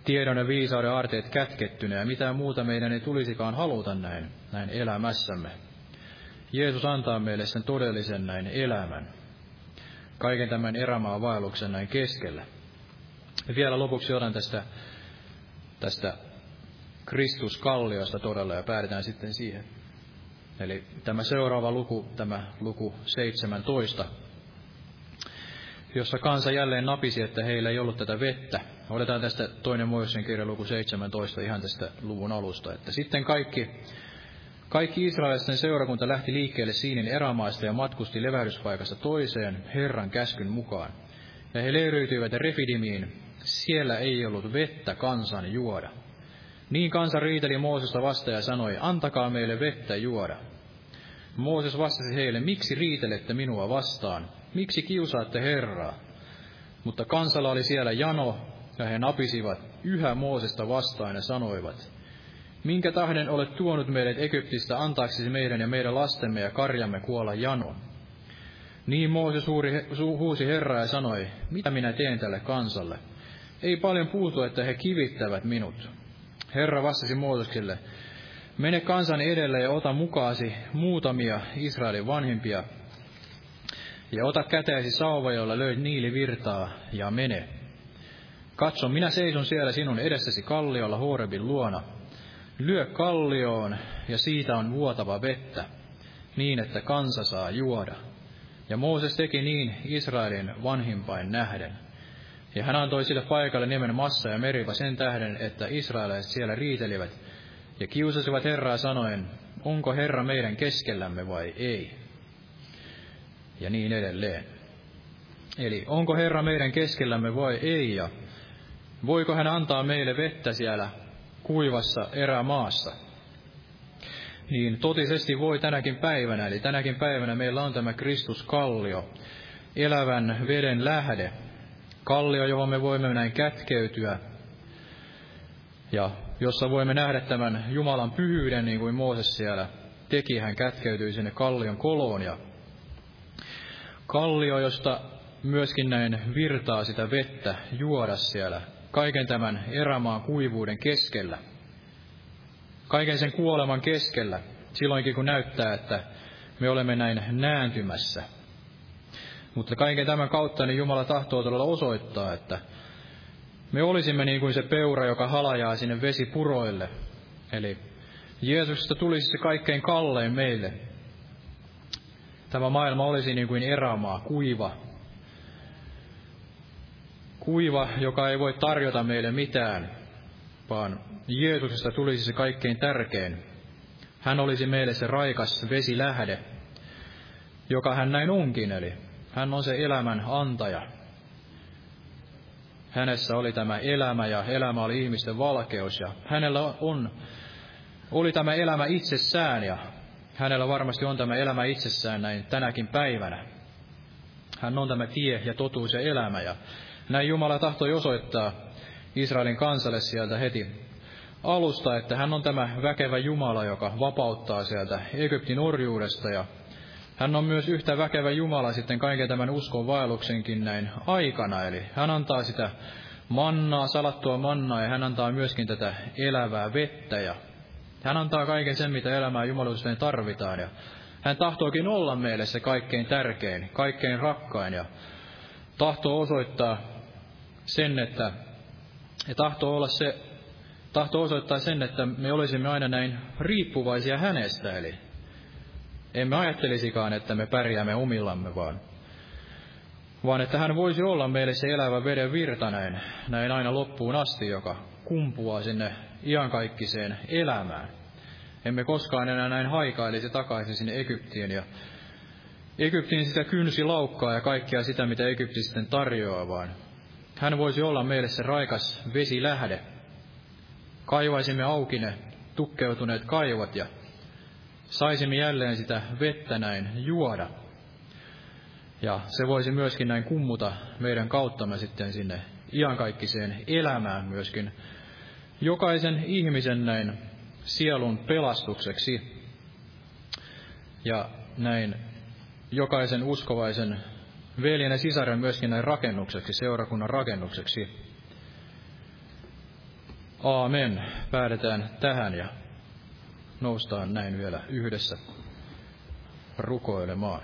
tiedon ja viisauden aarteet kätkettynä, ja mitään muuta meidän ei tulisikaan haluta näin, näin elämässämme. Jeesus antaa meille sen todellisen näin elämän, kaiken tämän erämaa vaelluksen näin keskellä. Ja vielä lopuksi otan tästä, tästä Kristuskalliosta todella ja päädytään sitten siihen. Eli tämä seuraava luku, tämä luku 17, jossa kansa jälleen napisi, että heillä ei ollut tätä vettä. Otetaan tästä toinen Mooseksen kirja luku 17 ihan tästä luvun alusta. Että sitten kaikki kaikki israelisten seurakunta lähti liikkeelle Siinin erämaista ja matkusti levähdyspaikasta toiseen Herran käskyn mukaan. Ja he leiriytyivät Refidimiin. Siellä ei ollut vettä kansan juoda. Niin kansa riiteli Moosesta vasta ja sanoi, antakaa meille vettä juoda. Mooses vastasi heille, miksi riitelette minua vastaan? Miksi kiusaatte Herraa? Mutta kansalla oli siellä jano, ja he napisivat yhä Moosesta vastaan ja sanoivat, Minkä tähden olet tuonut meidät Egyptistä antaaksesi meidän ja meidän lastemme ja karjamme kuolla janon? Niin Mooses huuri, huusi Herra ja sanoi, mitä minä teen tälle kansalle? Ei paljon puutu, että he kivittävät minut. Herra vastasi Moosekselle, mene kansan edelle ja ota mukaasi muutamia Israelin vanhimpia, ja ota käteesi sauva, jolla löit niilivirtaa, ja mene. Katso, minä seison siellä sinun edessäsi kalliolla Horebin luona, Lyö kallioon, ja siitä on vuotava vettä, niin että kansa saa juoda. Ja Mooses teki niin Israelin vanhimpain nähden. Ja hän antoi sille paikalle nimen Massa ja Meriva sen tähden, että israelaiset siellä riitelivät ja kiusasivat Herraa sanoen, onko Herra meidän keskellämme vai ei. Ja niin edelleen. Eli onko Herra meidän keskellämme vai ei, ja voiko hän antaa meille vettä siellä kuivassa erämaassa. Niin totisesti voi tänäkin päivänä, eli tänäkin päivänä meillä on tämä Kristus kallio, elävän veden lähde, kallio, johon me voimme näin kätkeytyä, ja jossa voimme nähdä tämän Jumalan pyhyyden, niin kuin Mooses siellä teki, hän kätkeytyi sinne kallion koloon, ja kallio, josta myöskin näin virtaa sitä vettä juoda siellä, kaiken tämän erämaan kuivuuden keskellä, kaiken sen kuoleman keskellä, silloinkin kun näyttää, että me olemme näin nääntymässä. Mutta kaiken tämän kautta niin Jumala tahtoo todella osoittaa, että me olisimme niin kuin se peura, joka halajaa sinne vesipuroille. Eli Jeesuksesta tulisi se kaikkein kallein meille. Tämä maailma olisi niin kuin erämaa, kuiva. Kuiva, joka ei voi tarjota meille mitään, vaan Jeesuksesta tulisi se kaikkein tärkein. Hän olisi meille se raikas vesilähde, joka hän näin onkin, eli hän on se elämän antaja. Hänessä oli tämä elämä ja elämä oli ihmisten valkeus ja hänellä on, oli tämä elämä itsessään ja hänellä varmasti on tämä elämä itsessään näin tänäkin päivänä. Hän on tämä tie ja totuus ja elämä ja näin Jumala tahtoi osoittaa Israelin kansalle sieltä heti alusta, että hän on tämä väkevä Jumala, joka vapauttaa sieltä Egyptin orjuudesta ja hän on myös yhtä väkevä Jumala sitten kaiken tämän uskon vaelluksenkin näin aikana, eli hän antaa sitä mannaa, salattua mannaa, ja hän antaa myöskin tätä elävää vettä, ja hän antaa kaiken sen, mitä elämää jumaluuteen tarvitaan, ja hän tahtookin olla meille se kaikkein tärkein, kaikkein rakkain, ja tahtoo osoittaa sen, että ja tahtoo olla se, tahtoo osoittaa sen, että me olisimme aina näin riippuvaisia hänestä, eli emme ajattelisikaan, että me pärjäämme omillamme, vaan, vaan että hän voisi olla meille se elävä veden virta näin, näin aina loppuun asti, joka kumpuaa sinne iankaikkiseen elämään. Emme koskaan enää näin haikailisi takaisin sinne Egyptiin ja Egyptiin sitä kynsi laukkaa ja kaikkea sitä, mitä Egypti sitten tarjoaa, vaan hän voisi olla meille se raikas vesilähde. Kaivaisimme auki ne tukkeutuneet kaivat ja saisimme jälleen sitä vettä näin juoda. Ja se voisi myöskin näin kummuta meidän kauttamme sitten sinne iankaikkiseen elämään myöskin jokaisen ihmisen näin sielun pelastukseksi. Ja näin jokaisen uskovaisen veljen ja sisaren myöskin näin rakennukseksi, seurakunnan rakennukseksi. Aamen. Päädetään tähän ja noustaan näin vielä yhdessä rukoilemaan.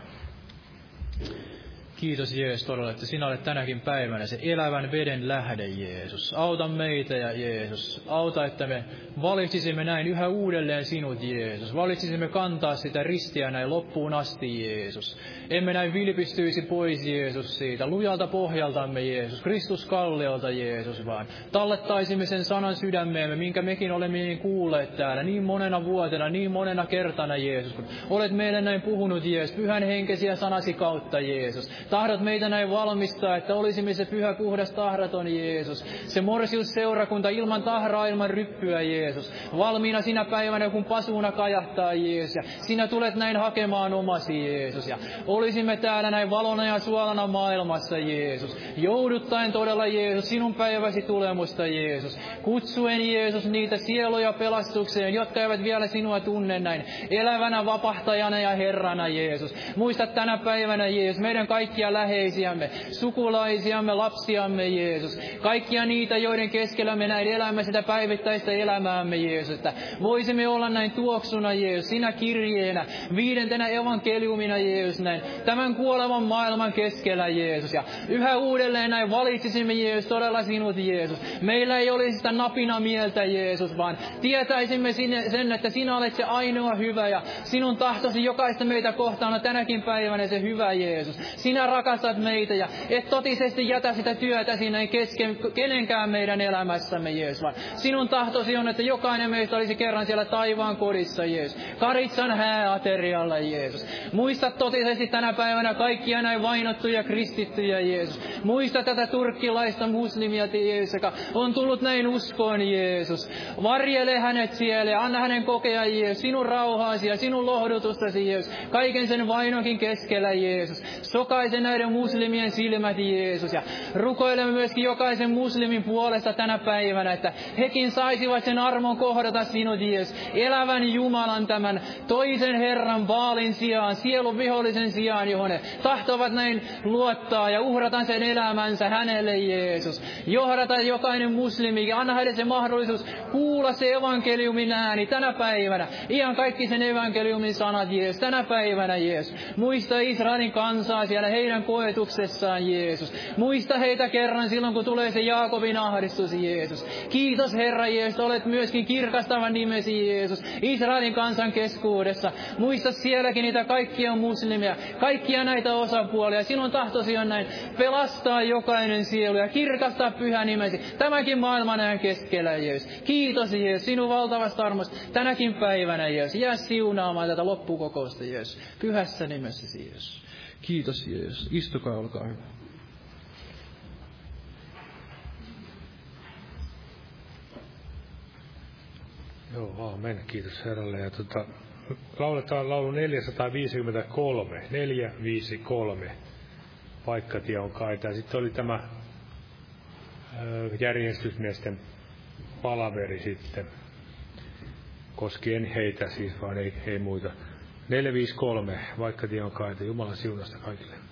Kiitos Jeesus todella, että sinä olet tänäkin päivänä se elävän veden lähde, Jeesus. Auta meitä ja Jeesus. Auta, että me valitsisimme näin yhä uudelleen sinut, Jeesus. Valitsisimme kantaa sitä ristiä näin loppuun asti, Jeesus. Emme näin vilpistyisi pois, Jeesus, siitä lujalta pohjaltamme, Jeesus. Kristus kalliolta, Jeesus, vaan tallettaisimme sen sanan sydämeemme, minkä mekin olemme niin kuulleet täällä niin monena vuotena, niin monena kertana, Jeesus. Kun olet meille näin puhunut, Jeesus, pyhän henkesiä sanasi kautta, Jeesus. Tahdot meitä näin valmistaa, että olisimme se pyhä, puhdas, tahraton Jeesus. Se morsius seurakunta ilman tahraa, ilman ryppyä Jeesus. Valmiina sinä päivänä, kun pasuuna kajahtaa Jeesus. Ja sinä tulet näin hakemaan omasi Jeesus. Ja olisimme täällä näin valona ja suolana maailmassa Jeesus. Jouduttaen todella Jeesus sinun päiväsi tulemusta Jeesus. Kutsuen Jeesus niitä sieluja pelastukseen, jotka eivät vielä sinua tunne näin. Elävänä vapahtajana ja Herrana Jeesus. Muista tänä päivänä Jeesus, meidän kaikki kaikkia läheisiämme, sukulaisiamme, lapsiamme, Jeesus. Kaikkia niitä, joiden keskellä me näin elämme sitä päivittäistä elämäämme, Jeesus. Että voisimme olla näin tuoksuna, Jeesus, sinä kirjeenä, viidentenä evankeliumina, Jeesus, näin tämän kuolevan maailman keskellä, Jeesus. Ja yhä uudelleen näin valitsisimme, Jeesus, todella sinut, Jeesus. Meillä ei olisi sitä napina mieltä, Jeesus, vaan tietäisimme sen, että sinä olet se ainoa hyvä ja sinun tahtosi jokaista meitä kohtaan on tänäkin päivänä se hyvä, Jeesus. Sinä rakastat meitä ja et totisesti jätä sitä työtä sinne kesken kenenkään meidän elämässämme, Jeesus. Vaan sinun tahtosi on, että jokainen meistä olisi kerran siellä taivaan kodissa, Jeesus. Karitsan hääaterialla, Jeesus. Muista totisesti tänä päivänä kaikkia näin vainottuja kristittyjä, Jeesus. Muista tätä turkkilaista muslimia, Jeesus, joka on tullut näin uskoon, Jeesus. Varjele hänet siellä ja anna hänen kokea, Jeesus, sinun rauhaasi ja sinun lohdutustasi, Jeesus. Kaiken sen vainonkin keskellä, Jeesus. Sokaisen avaisen näiden muslimien silmät, Jeesus. Ja rukoilemme myöskin jokaisen muslimin puolesta tänä päivänä, että hekin saisivat sen armon kohdata sinut, Jeesus. Elävän Jumalan tämän toisen Herran vaalin sijaan, sielun vihollisen sijaan, johon he tahtovat näin luottaa ja uhrata sen elämänsä hänelle, Jeesus. Johdata jokainen muslimi, anna heille se mahdollisuus kuulla se evankeliumin ääni tänä päivänä. Ihan kaikki sen evankeliumin sanat, Jeesus, tänä päivänä, Jeesus. Muista Israelin kansaa siellä heidän koetuksessaan, Jeesus. Muista heitä kerran silloin, kun tulee se Jaakobin ahdistus, Jeesus. Kiitos, Herra Jeesus, olet myöskin kirkastavan nimesi, Jeesus, Israelin kansan keskuudessa. Muista sielläkin niitä kaikkia muslimia, kaikkia näitä osapuolia. Sinun tahtosi on näin pelastaa jokainen sielu ja kirkastaa pyhä nimesi. Tämäkin maailman ajan keskellä, Jeesus. Kiitos, Jeesus, sinun valtavasta armosta tänäkin päivänä, Jeesus. Jää siunaamaan tätä loppukokousta, Jeesus. Pyhässä nimessä, Jeesus. Kiitos Jeesus. Istukaa, olkaa hyvä. Joo, amen. Kiitos Herralle. Ja tota, lauletaan laulu 453, 453, paikkatie on kaita. Sitten oli tämä järjestysmiesten palaveri sitten, koskien heitä siis, vaan ei, ei muita. 453, vaikka tie on kaita. Jumalan siunasta kaikille.